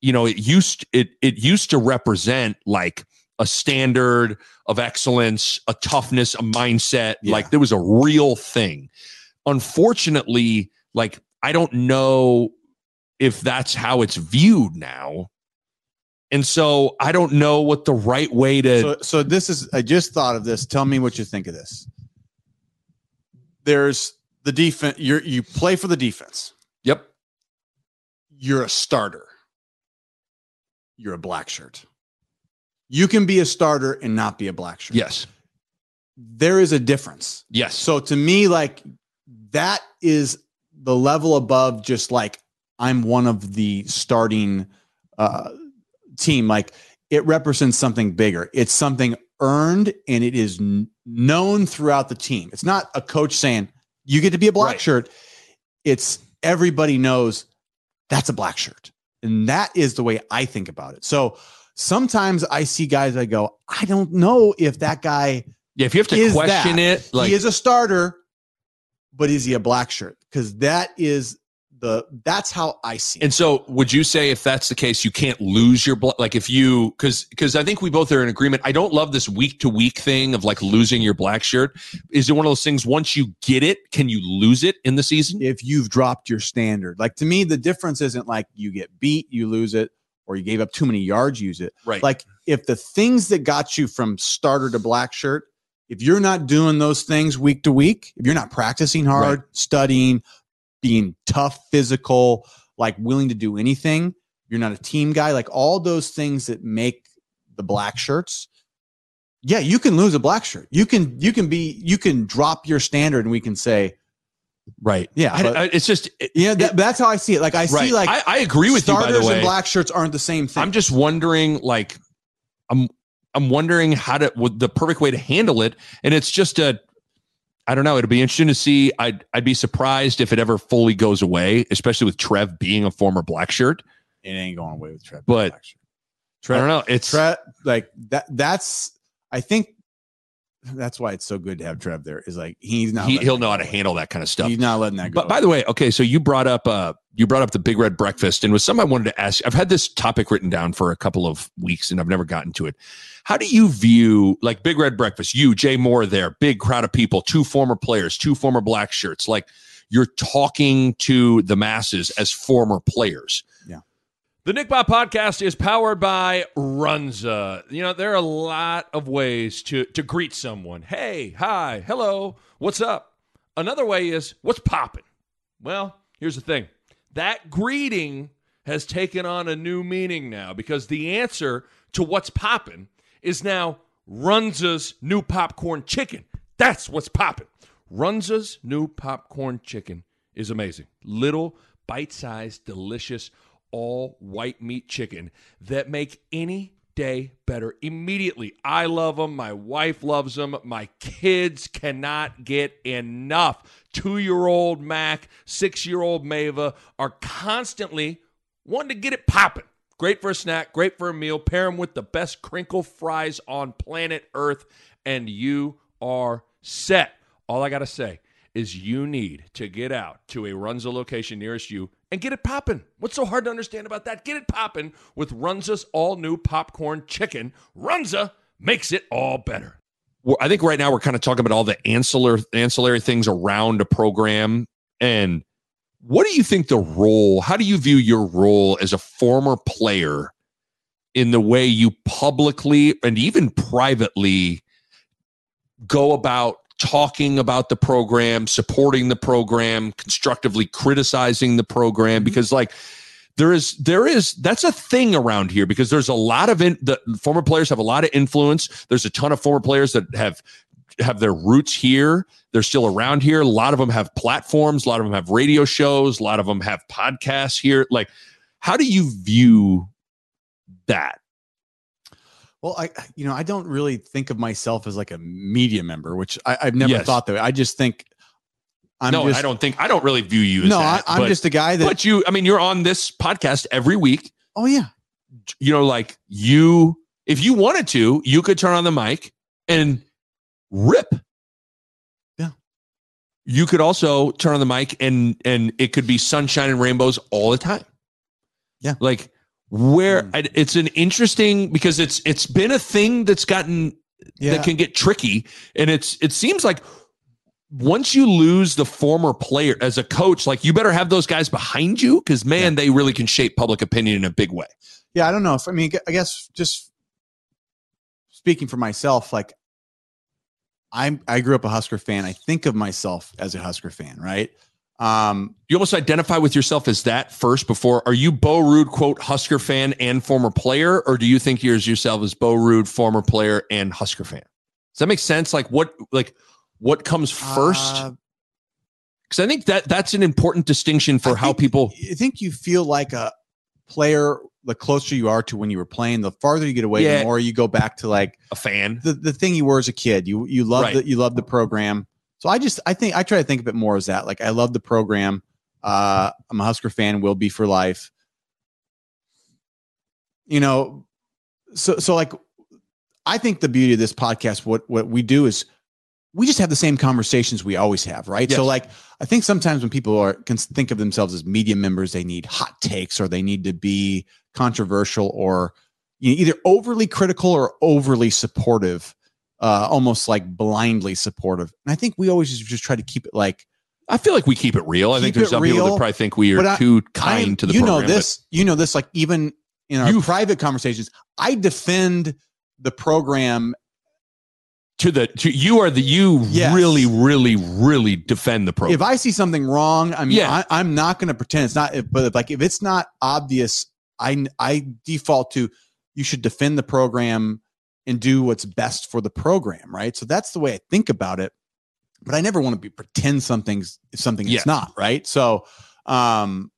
you know, it used it it used to represent like a standard of excellence, a toughness, a mindset. Yeah. Like there was a real thing. Unfortunately, like I don't know if that's how it's viewed now. And so I don't know what the right way to so, so this is i just thought of this tell me what you think of this there's the defense you you play for the defense Yep. you're a starter you're a black shirt you can be a starter and not be a black shirt Yes. there is a difference Yes. so to me like that is the level above just like i'm one of the starting uh team like it represents something bigger it's something earned and it is kn- known throughout the team it's not a coach saying you get to be a black Right. shirt it's everybody knows that's a black shirt and that is the way i think about it so sometimes i see guys i go i don't know if that guy yeah. If you have to question that. it, like he is a starter, but is he a black shirt? Because that is the that's how I see it. And so, would you say if that's the case, you can't lose your black? Like if you, because because I think we both are in agreement. I don't love this week to week thing of like losing your black shirt. Is it one of those things? Once you get it, can you lose it in the season? if you've dropped your standard, like to me, the difference isn't like you get beat, you lose it, or you gave up too many yards, use it. Right. Like if the things that got you from starter to black shirt, if you're not doing those things week to week, if you're not practicing hard, studying, being tough, physical, like willing to do anything, you're not a team guy, like all those things that make the black shirts. Yeah, you can lose a black shirt. You can you can be you can drop your standard and we can say, right. yeah, I- but- I- it's just it- yeah, that, that's how I see it. Like I right. see like I, I agree with you. Starters way, and black shirts aren't the same thing. I'm just wondering, like, I'm I'm wondering how to what the perfect way to handle it, and it's just a. I don't know. It'll be interesting to see. I'd I'd be surprised if it ever fully goes away, especially with Trev being a former black shirt. it ain't going away with Trev. But- shirt. I don't know. It's Trev, like that. That's I think that's why it's so good to have Trev there. Is like he's not. he, he'll know how to handle that kind of stuff. He's not letting that go. But by the way, okay, so you brought up uh you brought up the big red breakfast and was something I wanted to ask. I've had this topic written down for a couple of weeks and I've never gotten to it. How do you view like big red breakfast? You, Jay Moore there, big crowd of people, two former players, two former black shirts. Like you're talking to the masses as former players. The Nick Bob podcast is powered by Runza. You know, there are a lot of ways to, to greet someone. Hey, hi, hello, what's up? Another way is, what's popping? Well, here's the thing that greeting has taken on a new meaning now because the answer to what's popping is now Runza's new popcorn chicken. That's what's popping. Runza's new popcorn chicken is amazing. Little, bite sized, delicious, all white meat chicken that make any day better immediately. I love them. My wife loves them. My kids cannot get enough. Two year old Mac, six year old Mava are constantly wanting to get it popping. Great for a snack, great for a meal. Pair them with the best crinkle fries on planet Earth, and you are set. All I got to say is you need to get out to a Runza location nearest you and get it popping. What's so hard to understand about that? Get it popping with Runza's all new popcorn chicken. Runza makes it all better. Well, I think right now we're kind of talking about all the ancillary ancillary things around a program. And what do you think the role? How do you view your role as a former player in the way you publicly and even privately go about talking about the program, supporting the program, constructively criticizing the program? Mm-hmm. Because like there is there is that's a thing around here because there's a lot of in, the former players have a lot of influence. There's a ton of former players that have have their roots here. They're still around here. A lot of them have platforms. A lot of them have radio shows. A lot of them have podcasts here. Like, how do you view that? Well, I you know I don't really think of myself as like a media member, which I, I've never Yes. thought that. way. I just think I'm no, just I don't think I don't really view you as no. that. I, I'm but, just a guy that. but you. I mean, you're on this podcast every week. oh yeah, You know, like you, if you wanted to, you could turn on the mic and rip. Yeah. You could also turn on the mic and and it could be sunshine and rainbows all the time. Yeah. Like where Mm. It's an interesting because it's it's been a thing that's gotten yeah. that can get tricky and it's it seems like once you lose the former player as a coach like you better have those guys behind you because man they really can shape public opinion in a big way yeah, I don't know. If, I mean, I guess just speaking for myself, like I'm, I grew up a Husker fan. I think of myself as a Husker fan, right? Um, you almost identify with yourself as that first before are you Bo Ruud quote husker fan and former player or do you think you're as yourself as Bo Ruud former player and husker fan does that make sense like what like what comes first uh, because i think that that's an important distinction for I how think- people I think you feel like a player the closer you are to when you were playing, the farther you get away, Yeah. the more you go back to like a fan the, the thing you were as a kid. You you love Right. the you love the program. So I just I think I try to think of it more as that. Like I love the program. Uh I'm a Husker fan, will be for life. You know, so so like I think the beauty of this podcast, what what we do is we just have the same conversations we always have, right? So like I think sometimes when people are can think of themselves as media members, they need hot takes or they need to be controversial or you know, either overly critical or overly supportive, uh, almost like blindly supportive. And I think we always just, just try to keep it like i feel like we keep it real i think there's some people real, that probably think we are I- too kind am- to the you program know this, you know this, like even in our You've- private conversations, I defend the program. to the to you are the you Yes. really really really defend the program If I see something wrong, I mean, Yeah. I, I'm not going to pretend it's not. But if, like if it's not obvious, I I default to you should defend the program and do what's best for the program, right? So that's the way I think about it. But I never want to be pretend something's something Yeah. it's not, right? So um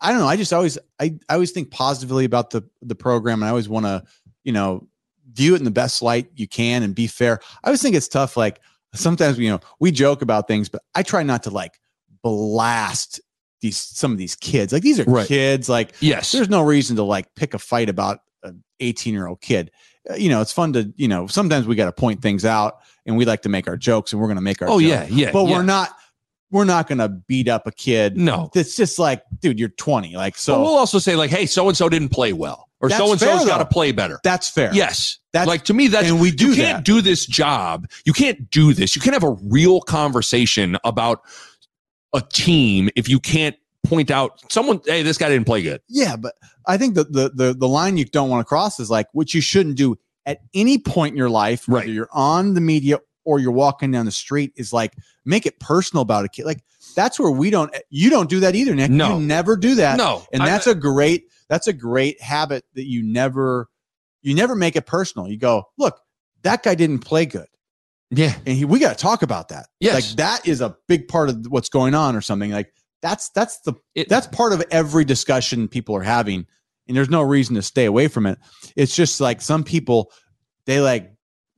I don't know. I just always I, I always think positively about the the program and I always want to, you know, view it in the best light you can and be fair. I always think it's tough. Like sometimes, you know, we joke about things, but I try not to like blast these some of these kids. Like these are Right. kids. Like yes there's no reason to like pick a fight about an 18 year old kid. You know, it's fun to, you know, sometimes we got to point things out and we like to make our jokes and we're going to make our oh jokes. yeah yeah But yeah. we're not, we're not going to beat up a kid. no It's just like, dude, you're 20. Like, so so we'll also say like hey so and so didn't play well or so and so's got to play better that's fair. yes That's like to me that's and we do you can't that. do this job you can't do this you can't have a real conversation about a team if you can't point out someone hey this guy didn't play good Yeah, but I think the the the, the line you don't want to cross is like what you shouldn't do at any point in your life, whether Right. you're on the media or you're walking down the street, is like make it personal about a kid. Like that's where we don't. You don't do that either, Nick. No. you never do that. no and I- that's a great that's a great habit that you never you never make it personal. You go, look, that guy didn't play good, yeah and he, we got to talk about that. Yes. like that is a big part of what's going on, or something like that's that's the It- that's part of every discussion people are having and there's no reason to stay away from it. It's just like some people they like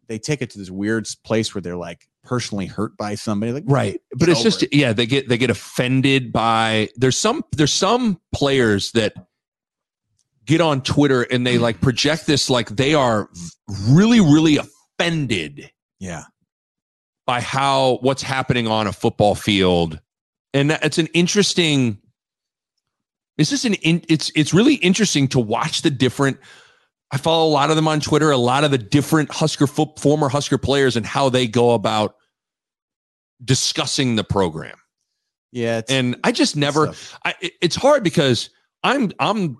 they take it to this weird place where they're like personally hurt by somebody like right. But it's just it. yeah they get they get offended by there's some there's some players that get on twitter and they like project this like they are really really offended yeah. by how what's happening on a football field, and that- it's an interesting. It's just an in, it's it's really interesting to watch the different. I follow a lot of them on Twitter. A lot of the different Husker foot, former Husker players and how they go about discussing the program. Yeah, it's, And I just never. I, it- it's hard because I'm I'm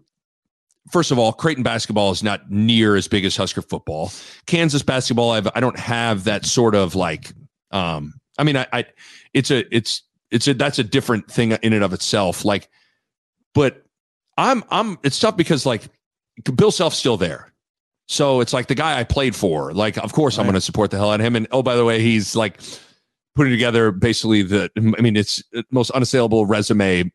first of all, Creighton basketball is not near as big as Husker football. Kansas basketball, I've I don't have that sort of like. Um, I mean, I, I it's a it's it's a that's a different thing in and of itself. Like, but I'm I'm it's tough because like Bill Self's still there. So it's like the guy I played for. Like, of course, I'm going to support the hell out of him. And oh, by the way, he's like putting together basically the. I mean, it's most unassailable resume,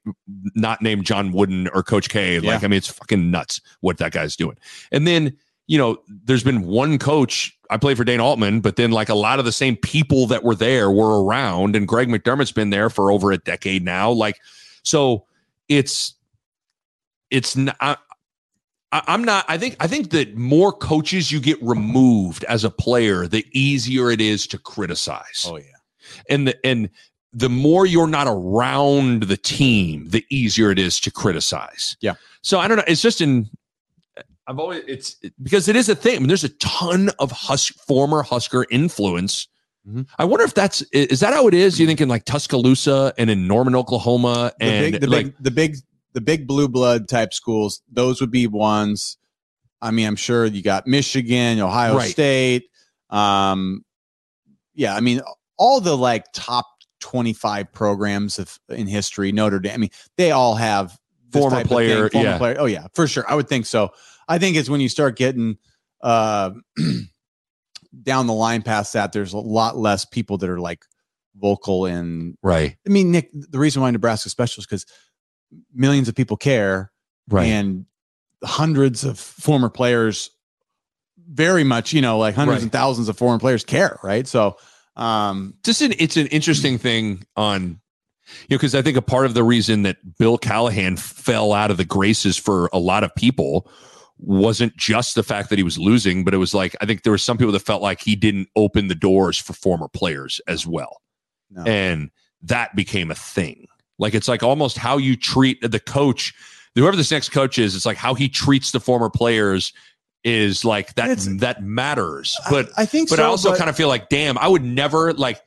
not named John Wooden or Coach K. Like, Yeah. I mean, it's fucking nuts what that guy's doing. And then you know, there's been one coach. I played for Dana Altman, but then like a lot of the same people that were there were around, and Greg McDermott's been there for over a decade now. Like, so it's it's not. I, I'm not. I think. I think that more coaches you get removed as a player, the easier it is to criticize oh yeah, and the and the more you're not around the team, the easier it is to criticize. Yeah. So I don't know. It's just in. I've always it's because it is a thing. I mean, there's a ton of Hus former Husker influence. Mhm. I wonder if that's is that how it is? You think in like Tuscaloosa and in Norman, Oklahoma, the and big, the like big, the big, the big blue blood type schools. Those would be ones. I mean, I'm sure you got Michigan, Ohio Right. State. Um, yeah, I mean, all the like top 25 programs of in history, Notre Dame. I mean, they all have Former player, former yeah. player. Oh yeah, for sure. I would think so. I think it's when you start getting uh down the line past that, there's a lot less people that are like vocal and right, I mean, Nick, the reason why Nebraska special is because millions of people care right, and hundreds of former players very much, you know, like hundreds Right. and thousands of foreign players care, right? So um just an it's an interesting thing on you know because i think a part of the reason that bill callahan fell out of the graces for a lot of people wasn't just the fact that he was losing but it was like i think there were some people that felt like he didn't open the doors for former players as well no. and that became a thing like it's like almost how you treat the coach whoever this next coach is it's like how he treats the former players is like that that matters but I, I think but so, I also kind of feel like, damn, I would never like.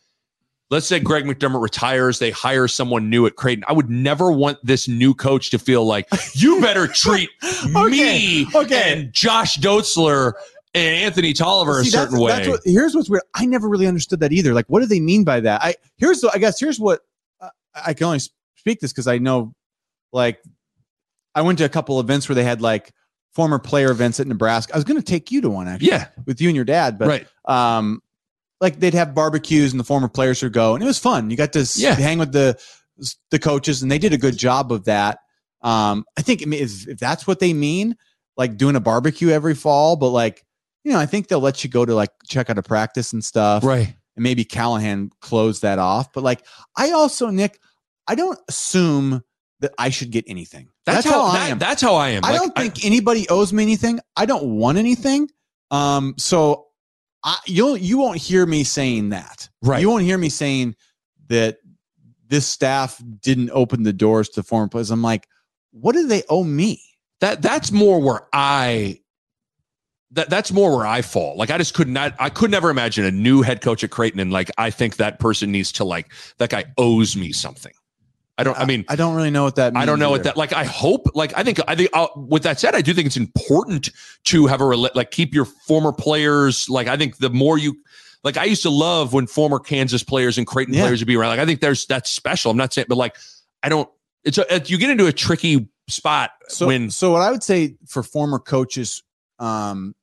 Let's say Greg McDermott retires, they hire someone new at Creighton. I would never want this new coach to feel like you better treat me Okay, okay. and Josh Dotzler and Anthony Tolliver See, a certain that's, way. That's what, here's what's weird. I never really understood that either. Like, what do they mean by that? I here's the, I guess here's what uh, I can only speak this because I know, like, I went to a couple events where they had like former player events at Nebraska. I was going to take you to one actually yeah, with you and your dad, but right. um, like they'd have barbecues and the former players would go, and it was fun. You got to Yeah. hang with the the coaches, and they did a good job of that. Um, I think if, if that's what they mean, like doing a barbecue every fall, but like you know, I think they'll let you go to like check out a practice and stuff, Right. and maybe Callahan closed that off. But like, I also Nick, I don't assume that I should get anything. That's, how, that- am. That's how I am. I Like, don't think anybody owes me anything. I don't want anything. Um, so I you'll you won't hear me saying that. Right. You won't hear me saying that this staff didn't open the doors to foreign players. I'm like, what do they owe me? that that's more where I that that's more where I fall. Like I just could not I could never imagine a new head coach at Creighton and like I think that person needs to like that guy owes me something. I don't I mean I don't really know what that means. I don't know what that like. I hope like I think I think uh, with that said, I do think it's important to have a like keep your former players. Like I think the more you like, I used to love when former Kansas players and Creighton Yeah. players would be around. Like I think there's that's special. I'm not saying, but like I don't. It's a, you get into a tricky spot So, when so what I would say for former coaches, um,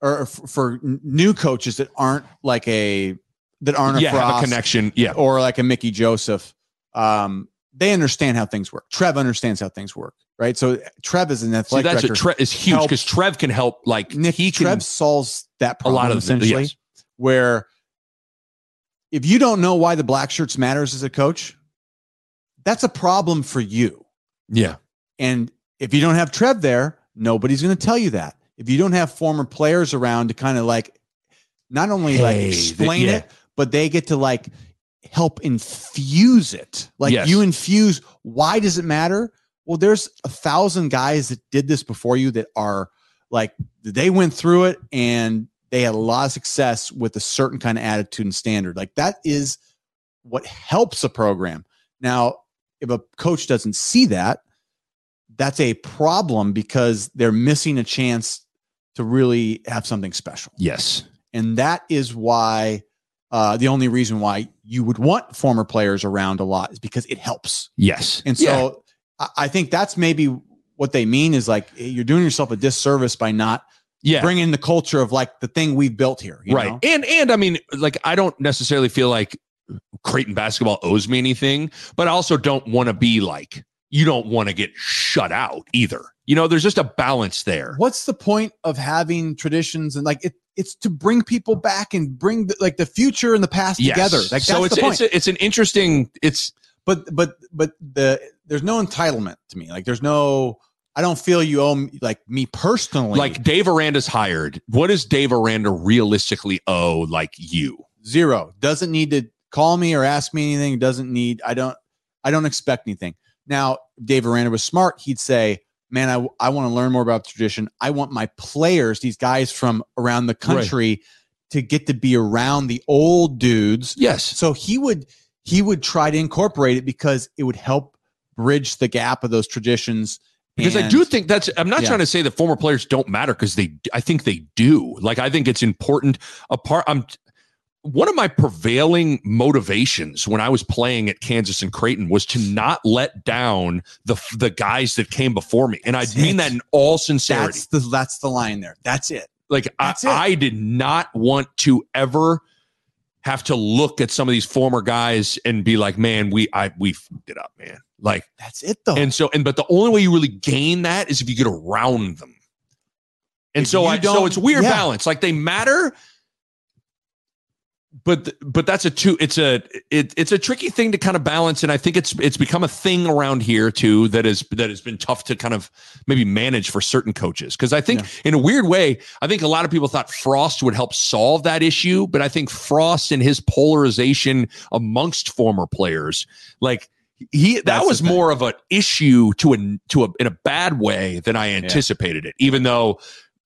or for new coaches that aren't like a that aren't a yeah a Frost connection. Yeah, or like a Mickey Joseph, um, they understand how things work. Trev understands how things work, right? So Trev is an See, athletic that's director. Trev is huge because Trev can help. Like Nick, he can Trev solves that problem a lot of the- essentially, yes. where if you don't know why the black shirts matters as a coach, that's a problem for you. Yeah, And if you don't have Trev there, nobody's going to tell you that. If you don't have former players around to kind of like not only like Hey, explain yeah. it, but they get to like help infuse it. Like Yes. you infuse. Why does it matter? Well, there's a thousand guys that did this before you that are like they went through it and they had a lot of success with a certain kind of attitude and standard. Like that is what helps a program. Now, if a coach doesn't see that, that's a problem because they're missing a chance to really have something special. Yes. And that is why uh, the only reason why you would want former players around a lot is because it helps. Yes. And Yeah. so I, I think that's maybe what they mean is like you're doing yourself a disservice by not yeah. bringing the culture of like the thing we've built here. you right. know? And and I mean, like I don't necessarily feel like Creighton basketball owes me anything, but I also don't want to be like you don't want to get shut out either. You know, there's just a balance there. What's the point of having traditions and like it? It's to bring people back and bring the, like the future and the past Yes. together. Like so that's it's the point. it's a, it's an interesting it's but but but the there's no entitlement to me. Like there's no. I don't feel you owe me, like me personally. like Dave Aranda's hired. What does Dave Aranda realistically owe like you? zero doesn't need to call me or ask me anything doesn't need i don't i don't expect anything now dave aranda was smart he'd say man i, I want to learn more about tradition i want my players these guys from around the country to get to be around the old dudes Yes. so he would he would try to incorporate it because it would help bridge the gap of those traditions Because I do think that's I'm not Yeah. trying to say that former players don't matter because they I think they do. Like I think it's important a part I'm one of my prevailing motivations when I was playing at Kansas and Creighton was to not let down the the guys that came before me. And I mean that in all sincerity. that's the that's the line there that's it Like I, it. I did not want to ever have to look at some of these former guys and be like, man, we I we fucked it up, man. Like that's it though and so and but the only way you really gain that is if you get around them. And If so I so it's weird yeah. balance. Like they matter, but but that's a two. It's a it, it's a tricky thing to kind of balance, and I think it's it's become a thing around here too that is that has been tough to kind of maybe manage for certain coaches. Because I think in a weird way, I think a lot of people thought Frost would help solve that issue, but I think Frost and his polarization amongst former players, like he that That's was more of an issue to a to a in a bad way than I anticipated it. Even though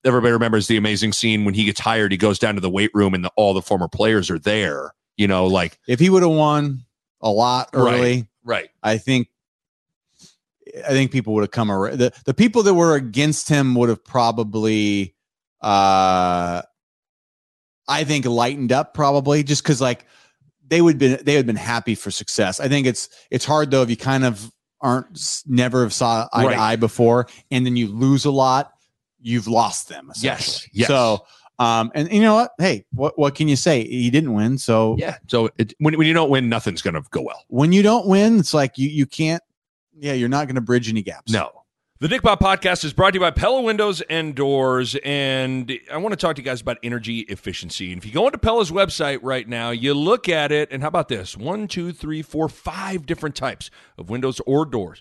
everybody remembers the amazing scene when he gets hired, he goes down to the weight room and the, all the former players are there. You know, like if he would have won a lot Right. early right, I think I think people would have come around. The, the people that were against him would have probably uh I think lightened up probably just because like they would been they had been happy for success. I think it's it's hard though if you kind of aren't never have saw eye Right. to eye before and then you lose a lot, you've lost them. Yes, yes. So um and you know what? Hey, what what can you say? He didn't win, so yeah. So it, when when you don't win, nothing's gonna go well. when you don't win, it's like you you can't. Yeah, you're not going to bridge any gaps. No, The Nick Bob podcast is brought to you by Pella Windows and Doors. And I want to talk to you guys about energy efficiency. And if you go into Pella's website right now, you look at it, and how about this? One, two, three, four, five different types of windows or doors.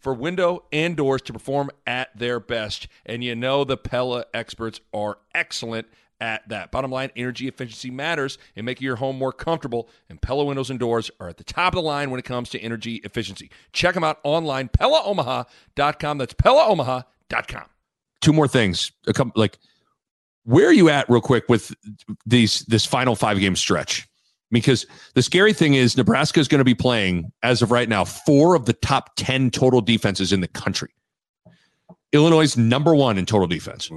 for window and doors to perform at their best. And you know the Pella experts are excellent at that. Bottom line, energy efficiency matters in making your home more comfortable, and Pella windows and doors are at the top of the line when it comes to energy efficiency. Check them out online, PellaOmaha.com. That's PellaOmaha.com. two more things. A couple like where are you at real quick with these this final five game stretch? Because the scary thing is Nebraska is going to be playing as of right now four of the top 10 total defenses in the country. Illinois is number 1 in total defense.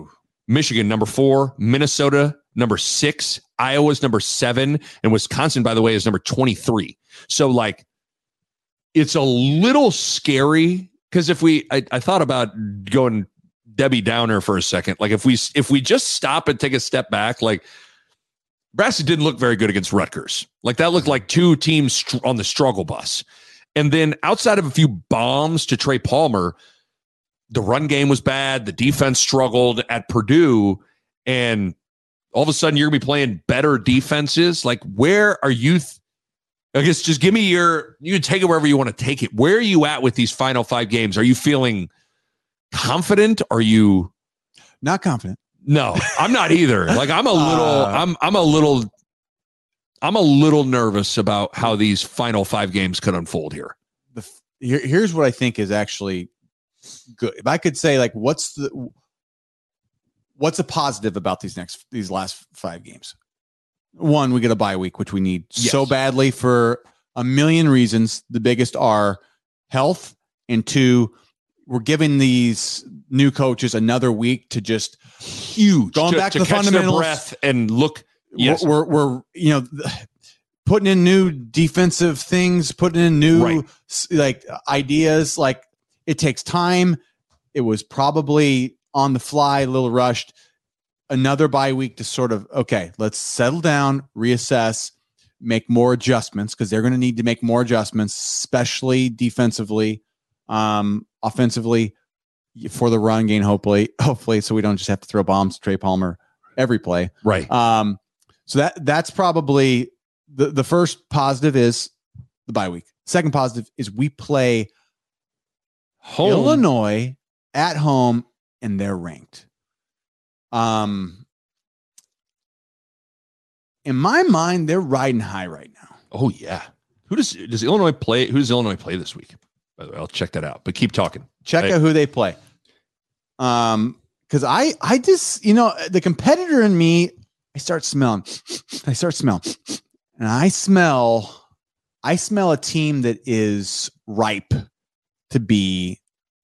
Michigan number 4, Minnesota number 6, Iowa's number 7 and Wisconsin by the way is number 23. So like it's a little scary because if we I, I thought about going Debbie Downer for a second. Like if we if we just stop and take a step back, like Nebraska didn't look very good against Rutgers. Like that looked like two teams on the struggle bus. And then outside of a few bombs to Trey Palmer, the run game was bad. The defense struggled at Purdue. And all of a sudden, you're going to be playing better defenses. Like, where are you? Th- I guess just give me your, you can take it wherever you want to take it. Where are you at with these final five games? Are you feeling confident? Are you Not confident. No, I'm not either. Like I'm a little, Uh, I'm, I'm a little, I'm a little nervous about how these final five games could unfold here. the here, here's what I think is actually good. If I could say like what's the what's a positive about these next these last five games? One, we get a bye week, which we need so badly for a million reasons. The biggest are health, and two, we're giving these new coaches another week to just Huge. Going back to the catch their fundamentals. breath and look. Yes. we're, we're we're you know putting in new defensive things putting in new Right. like ideas like it takes time it was probably on the fly a little rushed another bye week to sort of okay let's settle down reassess make more adjustments because they're going to need to make more adjustments especially defensively um offensively for the run game hopefully hopefully so we don't just have to throw bombs to Trey Palmer every play right. um, so that that's probably the the first positive is the bye week. Second positive is we play Home. Illinois at home and they're ranked. Um, in my mind, they're riding high right now. Oh yeah. Who does does Illinois play? Who does Illinois play this week? By the way, I'll check that out. But keep talking. Check Hey. out who they play. Um, because I I just you know the competitor in me, I start smelling, I start smelling, and I smell, I smell a team that is ripe to be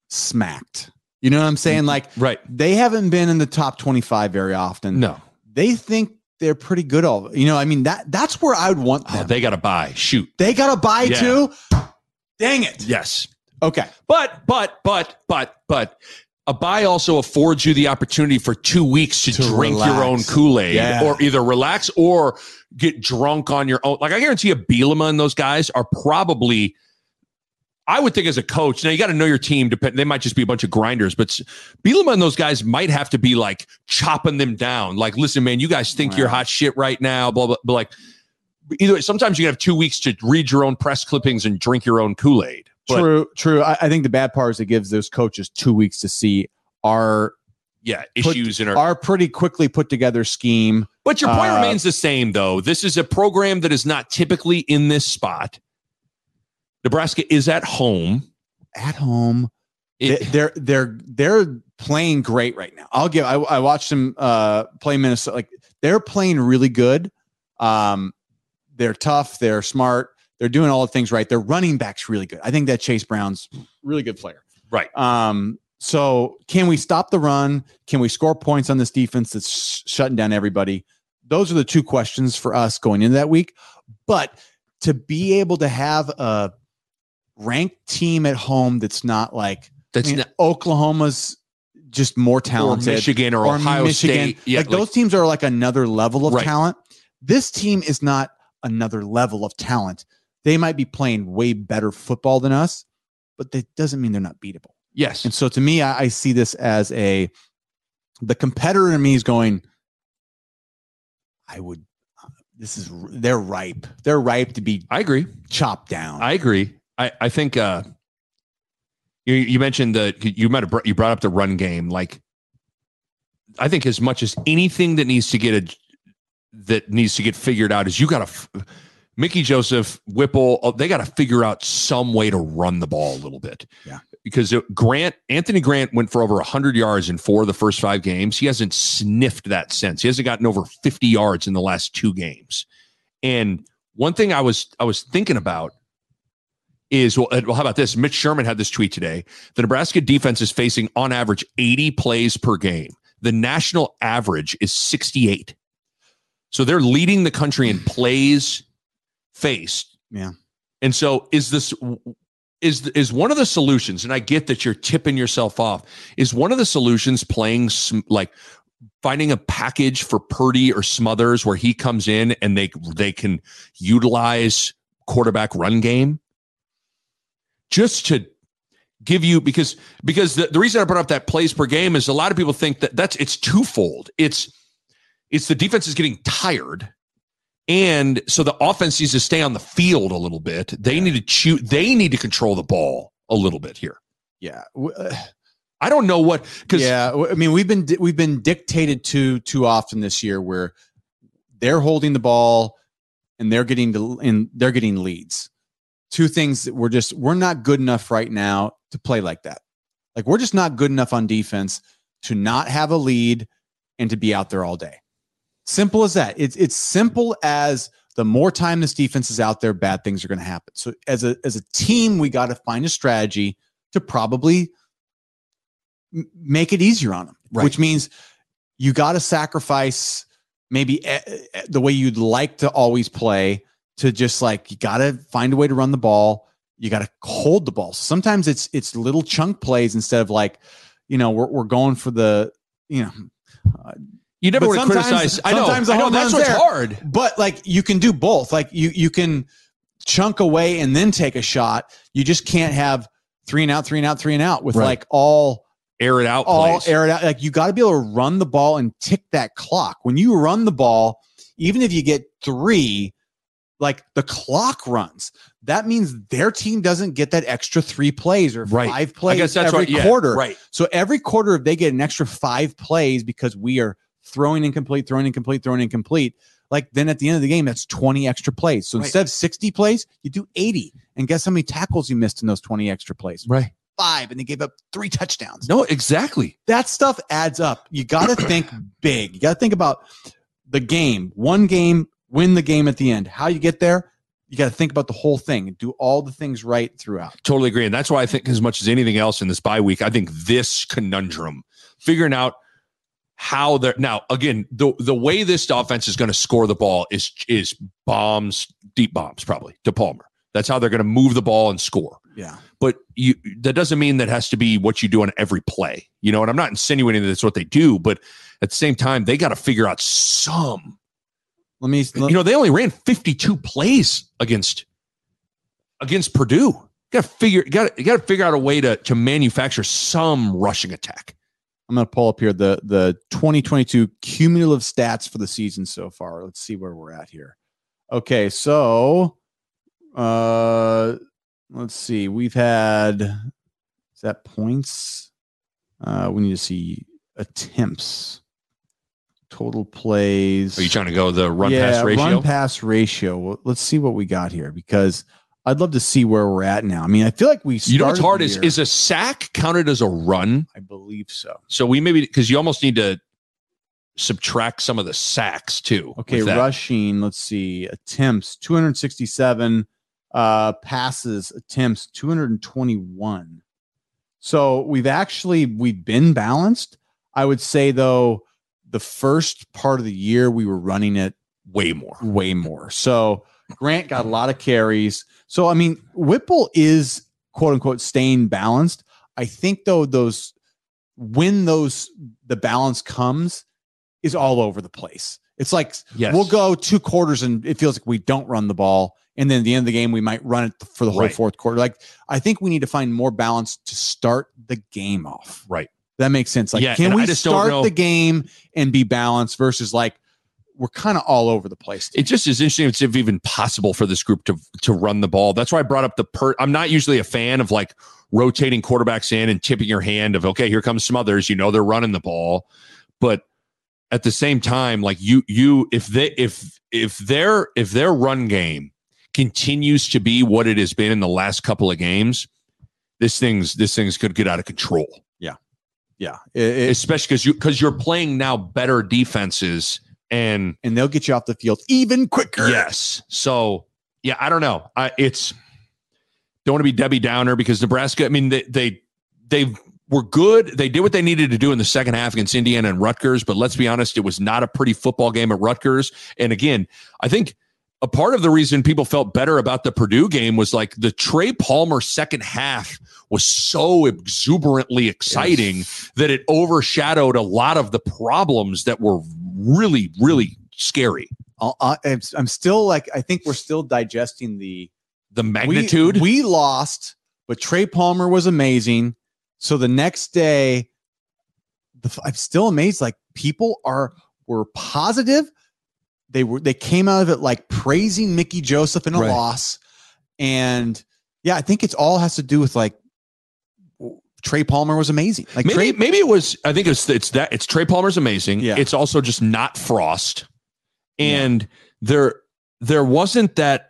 smacked. You know what I'm saying? Like Right. they haven't been in the top 25 very often. No. They think they're pretty good. All you know, I mean that that's where I would want Oh, them. they got to buy. Shoot. they got to buy Yeah. too. Dang it. Yes. Okay. But but but but but a buy also affords you the opportunity for two weeks to, To drink relax. your own Kool Aid, Yeah. or either relax or get drunk on your own. Like I guarantee you, Bielema and those guys are probably. I would think as a coach, now you got to know your team. Depend, they might just be a bunch of grinders, but s- Bielema and those guys might have to be like chopping them down. Like, listen, man, you guys think you're hot shit right now. Blah blah. But like, either way, sometimes you have two weeks to read your own press clippings and drink your own Kool Aid. True, true. I, I think the bad part is it gives those coaches two weeks to see our yeah, Put- issues in our our pretty quickly put together scheme. But your point Uh, remains the same, though. This is a program that is not typically in this spot. Nebraska is at home. At home, It- they, are they're they're playing great right now. I'll give. I, I watched them uh, play Minnesota. Like they're playing really good. Um, they're tough. They're smart. They're doing all the things right. Their running back's really good. I think that Chase Brown's really good player. right. Um, so can we stop the run? Can we score points on this defense that's sh- shutting down everybody? Those are the two questions for us going into that week. But to be able to have a ranked team at home that's not like That's I mean, not Oklahoma's just more or talented, Michigan or, Ohio State. Yeah, like, those teams are like another level of Right. talent. This team is not another level of talent. They might be playing way better football than us, but that doesn't mean they're not beatable. yes. And so to me, I, I see this as a the competitor in me is going. I would. This is they're ripe. They're ripe to be I agree. chopped down. I agree. I, I think uh, you, you mentioned the you might have brought, you brought up the run game. Like, I think as much as anything that needs to get a that needs to get figured out is you got to Mickey Joseph Whipple. oh, They got to figure out some way to run the ball a little bit. Yeah. Because Grant Anthony Grant went for over 100 yards in four of the first five games. He hasn't sniffed that since. He hasn't gotten over 50 yards in the last two games. And one thing I was I was thinking about is well, uh, well, how about this? Mitch Sherman had this tweet today. The Nebraska defense is facing on average 80 plays per game. The national average is 68. So they're leading the country in plays faced. Yeah. And so is this is is one of the solutions and I get that you're tipping yourself off. Is one of the solutions playing sm- like finding a package for Purdy or Smothers where he comes in and they they can utilize quarterback run game? just to give you because because the, the reason I brought up that plays per game is a lot of people think that that's it's twofold. It's it's the defense is getting tired. And so the offense needs to stay on the field a little bit. They need to shoot. They need to control the ball a little bit here. Yeah. Uh, I don't know what because yeah, I mean we've been we've been dictated to too often this year where they're holding the ball and they're getting the and they're getting leads. Two things that we're just we're not good enough right now to play like that. Like we're just not good enough on defense to not have a lead and to be out there all day. Simple as that. It's it's simple as the more time this defense is out there, bad things are going to happen. So as a as a team, we got to find a strategy to probably m- make it easier on them, Right. which means you got to sacrifice maybe eh, eh, the way you'd like to always play to just like you got to find a way to run the ball. You got to hold the ball. Sometimes it's it's little chunk plays instead of like, you know, we're we're going for the, you know, you never but want to sometimes- criticize. I know. sometimes the I know that's what's there. hard. but like you can do both. Like you you can chunk away and then take a shot. You just can't have three and out, three and out, three and out with Right. like all Air it out. all plays. air it out. Like you got to be able to run the ball and tick that clock. When you run the ball, even if you get three, like the clock runs. That means their team doesn't get that extra three plays or Right. five plays I guess that's every right. Yeah, quarter. Right. So every quarter, if they get an extra five plays because we are throwing incomplete, throwing incomplete, throwing incomplete, like then at the end of the game, that's 20 extra plays. So Right. instead of 60 plays, you do 80. And guess how many tackles you missed in those 20 extra plays? Right. Five. And they gave up three touchdowns. No, exactly. That stuff adds up. You got to think big. You got to think about the game, one game, win the game at the end. How you get there, you got to think about the whole thing and do all the things right throughout. Totally agree. And that's why I think, as much as anything else in this bye week, I think this conundrum, figuring out how they're now again, the the way this offense is going to score the ball is is bombs, deep bombs, probably to Palmer. That's how they're going to move the ball and score. Yeah. But you that doesn't mean that has to be what you do on every play. You know, and I'm not insinuating that that's what they do, but at the same time, they got to figure out some. Let me, You know, they only ran 52 plays against against Purdue. Got to figure got got to figure out a way to to manufacture some rushing attack. I'm going to pull up here the the 2022 cumulative stats for the season so far. Let's see where we're at here. Okay, so uh let's see. We've had is that points? Uh we need to see attempts. Total plays. Are you trying to go the run pass ratio? Run pass ratio. Well, let's see what we got here because I'd love to see where we're at now. I mean, I feel like we you know what's hard is is a sack counted as a run? I believe so. So we maybe because you almost need to subtract some of the sacks too. Okay, rushing. Let's see. Attempts 267. Uh, passes attempts 221. So we've actually we've been balanced. I would say though, the first part of the year we were running it way more. way more. So Grant got a lot of carries. So I mean, Whipple is quote unquote staying balanced. I think though those when those the balance comes is all over the place. It's like Yes. we'll go two quarters and it feels like we don't run the ball. And then at the end of the game, we might run it for the whole Right. fourth quarter. Like I think we need to find more balance to start the game off. Right. That makes sense. Like, Yeah, can we I just don't start the game and be balanced versus like we're kind of all over the place. it just is interesting if it's even possible for this group to to run the ball. That's why I brought up the per. I'm not usually a fan of like rotating quarterbacks in and tipping your hand of okay, here comes Smothers. You know they're running the ball, but at the same time, like you you if they if if their if their run game continues to be what it has been in the last couple of games, this thing's this thing's could get out of control. yeah. It- it- Especially because you because you're playing now better defenses and and they'll get you off the field even quicker. Yes. So yeah, I don't know. I it's don't want to be Debbie Downer because Nebraska. I mean, they they they were good. They did what they needed to do in the second half against Indiana and Rutgers. But let's be honest, it was not a pretty football game at Rutgers. And again, I think a part of the reason people felt better about the Purdue game was like the Trey Palmer second half was so exuberantly exciting that it overshadowed a lot of the problems that were really, really scary. I'll- I- I'm I'm still like I think we're still digesting the The we- magnitude. We, lost, but Trey Palmer was amazing. So the next day, the, I'm still amazed. Like people are were positive. They were they came out of it like praising Mickey Joseph in a Right. loss, and yeah, I think it's all has to do with like Trey Palmer was amazing. Like maybe Trey, maybe it was. I think it's it's that it's Trey Palmer's amazing. Yeah. It's also just not Frost, and there there wasn't that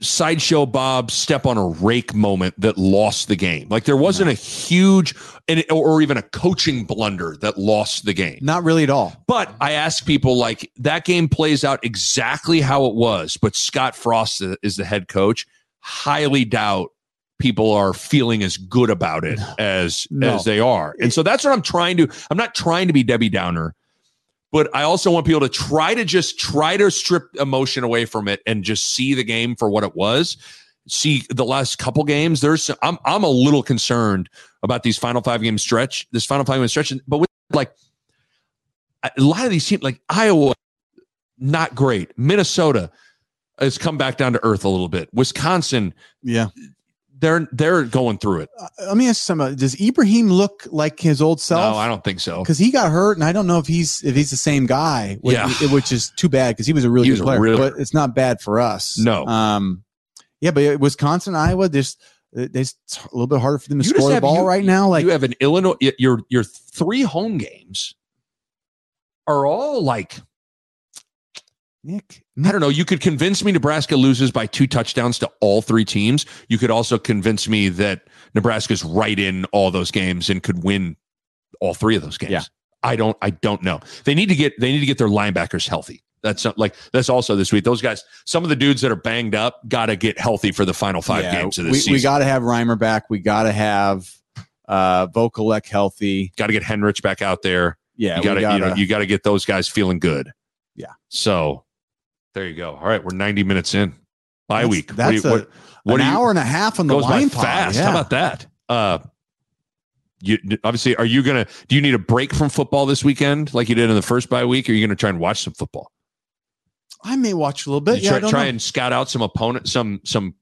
sideshow Bob step on a rake moment that lost the game. Like there wasn't a huge and or even a coaching blunder that lost the game. not really at all. But I ask people like that game plays out exactly how it was, but Scott Frost is the head coach. Highly doubt people are feeling as good about it as No. as they are. And so that's what I'm trying to I'm not trying to be Debbie Downer, but I also want people to try to just try to strip emotion away from it and just see the game for what it was. See the last couple games. There's I'm I'm a little concerned about these final five game stretch. This final five game stretch, but with like a lot of these teams, like Iowa, not great. Minnesota has come back down to earth a little bit. Wisconsin, Yeah. They're they're going through it. Uh, let me ask you something. Does Ibrahim look like his old self? No, I don't think so. because he got hurt, and I don't know if he's if he's the same guy. Which, Yeah. which is too bad because he was a really He good player. really- but it's not bad for us. No. Um, yeah, but Wisconsin, Iowa, there's there's a little bit harder for them to You score the ball you- right now. Like you have an Illinois. Your your three home games are all like Nick, I don't know. You could convince me Nebraska loses by two touchdowns to all three teams. You could also convince me that Nebraska's right in all those games and could win all three of those games. Yeah. I don't. I don't know. They need to get. They need to get their linebackers healthy. That's not, like that's also this week. Those guys, some of the dudes that are banged up, got to get healthy for the final five yeah, games of this we, season. we got to have Reimer back. We got to have uh Vokolek healthy. got to get Henrich back out there. Yeah, you got to you know you got to get those guys feeling good. Yeah. So there you go. All right, we're 90 minutes in. Bye That's- week. That's what, you- a, what, what an you, hour and a half on the by wine pod. fast. Yeah. How about that? Uh you obviously are you gonna do you need a break from football this weekend like you did in the first bye week or are you gonna try and watch some football? I may watch a little bit. You Yeah, try, I don't try and scout out some opponent some some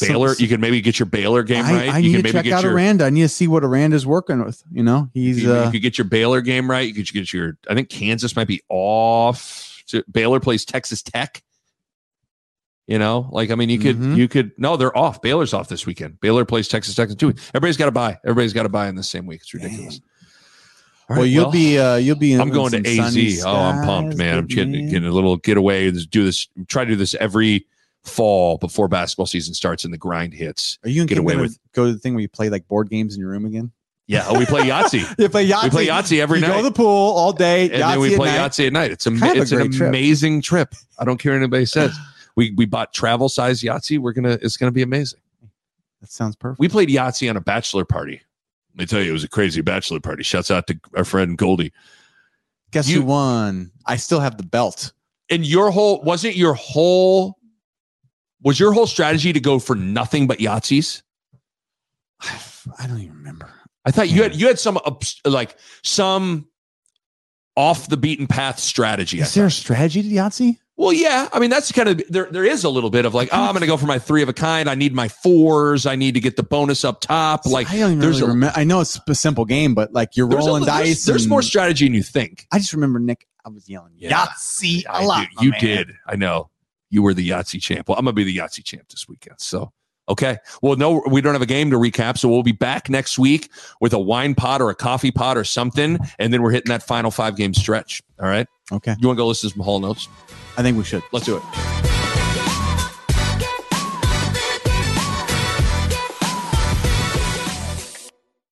Baylor. you can maybe get your Baylor game I, right. I you need can to maybe check get out your Aranda. I need to see what Aranda's working with. You know, he's you, you uh, could get your Baylor game right. You could get your. I think Kansas might be off. So Baylor plays Texas Tech. You know, like I mean, you could Mhm. you could no, they're off. Baylor's off this weekend. Baylor plays Texas Tech in two weeks. Everybody's got to buy. Everybody's got to buy in the same week. It's ridiculous. All well, you'll be uh, you'll be. In I'm going to AZ. Oh, I'm pumped, man. I'm getting, getting a little getaway. Do this. Try to do this every fall before basketball season starts and the grind hits. Are you get away with- go to the thing where you play like board games in your room again? Yeah, oh, we play Yahtzee. You play Yahtzee. we play Yahtzee every you night. go to the pool all day. and then we play night. Yahtzee at night. It's a Kind of a it's an trip. amazing trip. I don't care what anybody says. We we bought travel size Yahtzee. We're gonna it's gonna be amazing. That sounds perfect. We played Yahtzee on a bachelor party. Let me tell you, it was a crazy bachelor party. Shouts out to our friend Goldie. Guess you- who won? I still have the belt. And your whole wasn't your whole was your whole strategy to go for nothing but Yahtzees? I don't even remember. I thought you had you had some like some off the beaten path strategy. I Is there a strategy to Yahtzee? Well, yeah. I mean, that's kind of there. There is a little bit of like, oh, I'm going to go for my three of a kind. I need my fours. I need to get the bonus up top. Like, I don't there's really a- remember. I know it's a simple game, but like you're there's, a- rolling there's- dice. There's, and- more strategy than you think. I just remember Nick. I was yelling Yeah. Yahtzee a I lot. my you man. did. I know. You were the Yahtzee champ. Well, I'm gonna be the Yahtzee champ this weekend. So okay. Well, no, we don't have a game to recap, so we'll be back next week with a wine pot or a coffee pot or something, and then we're hitting that final five game stretch. All right. Okay, You want to go listen to some Hall & Oates? I think we should. Let's do it.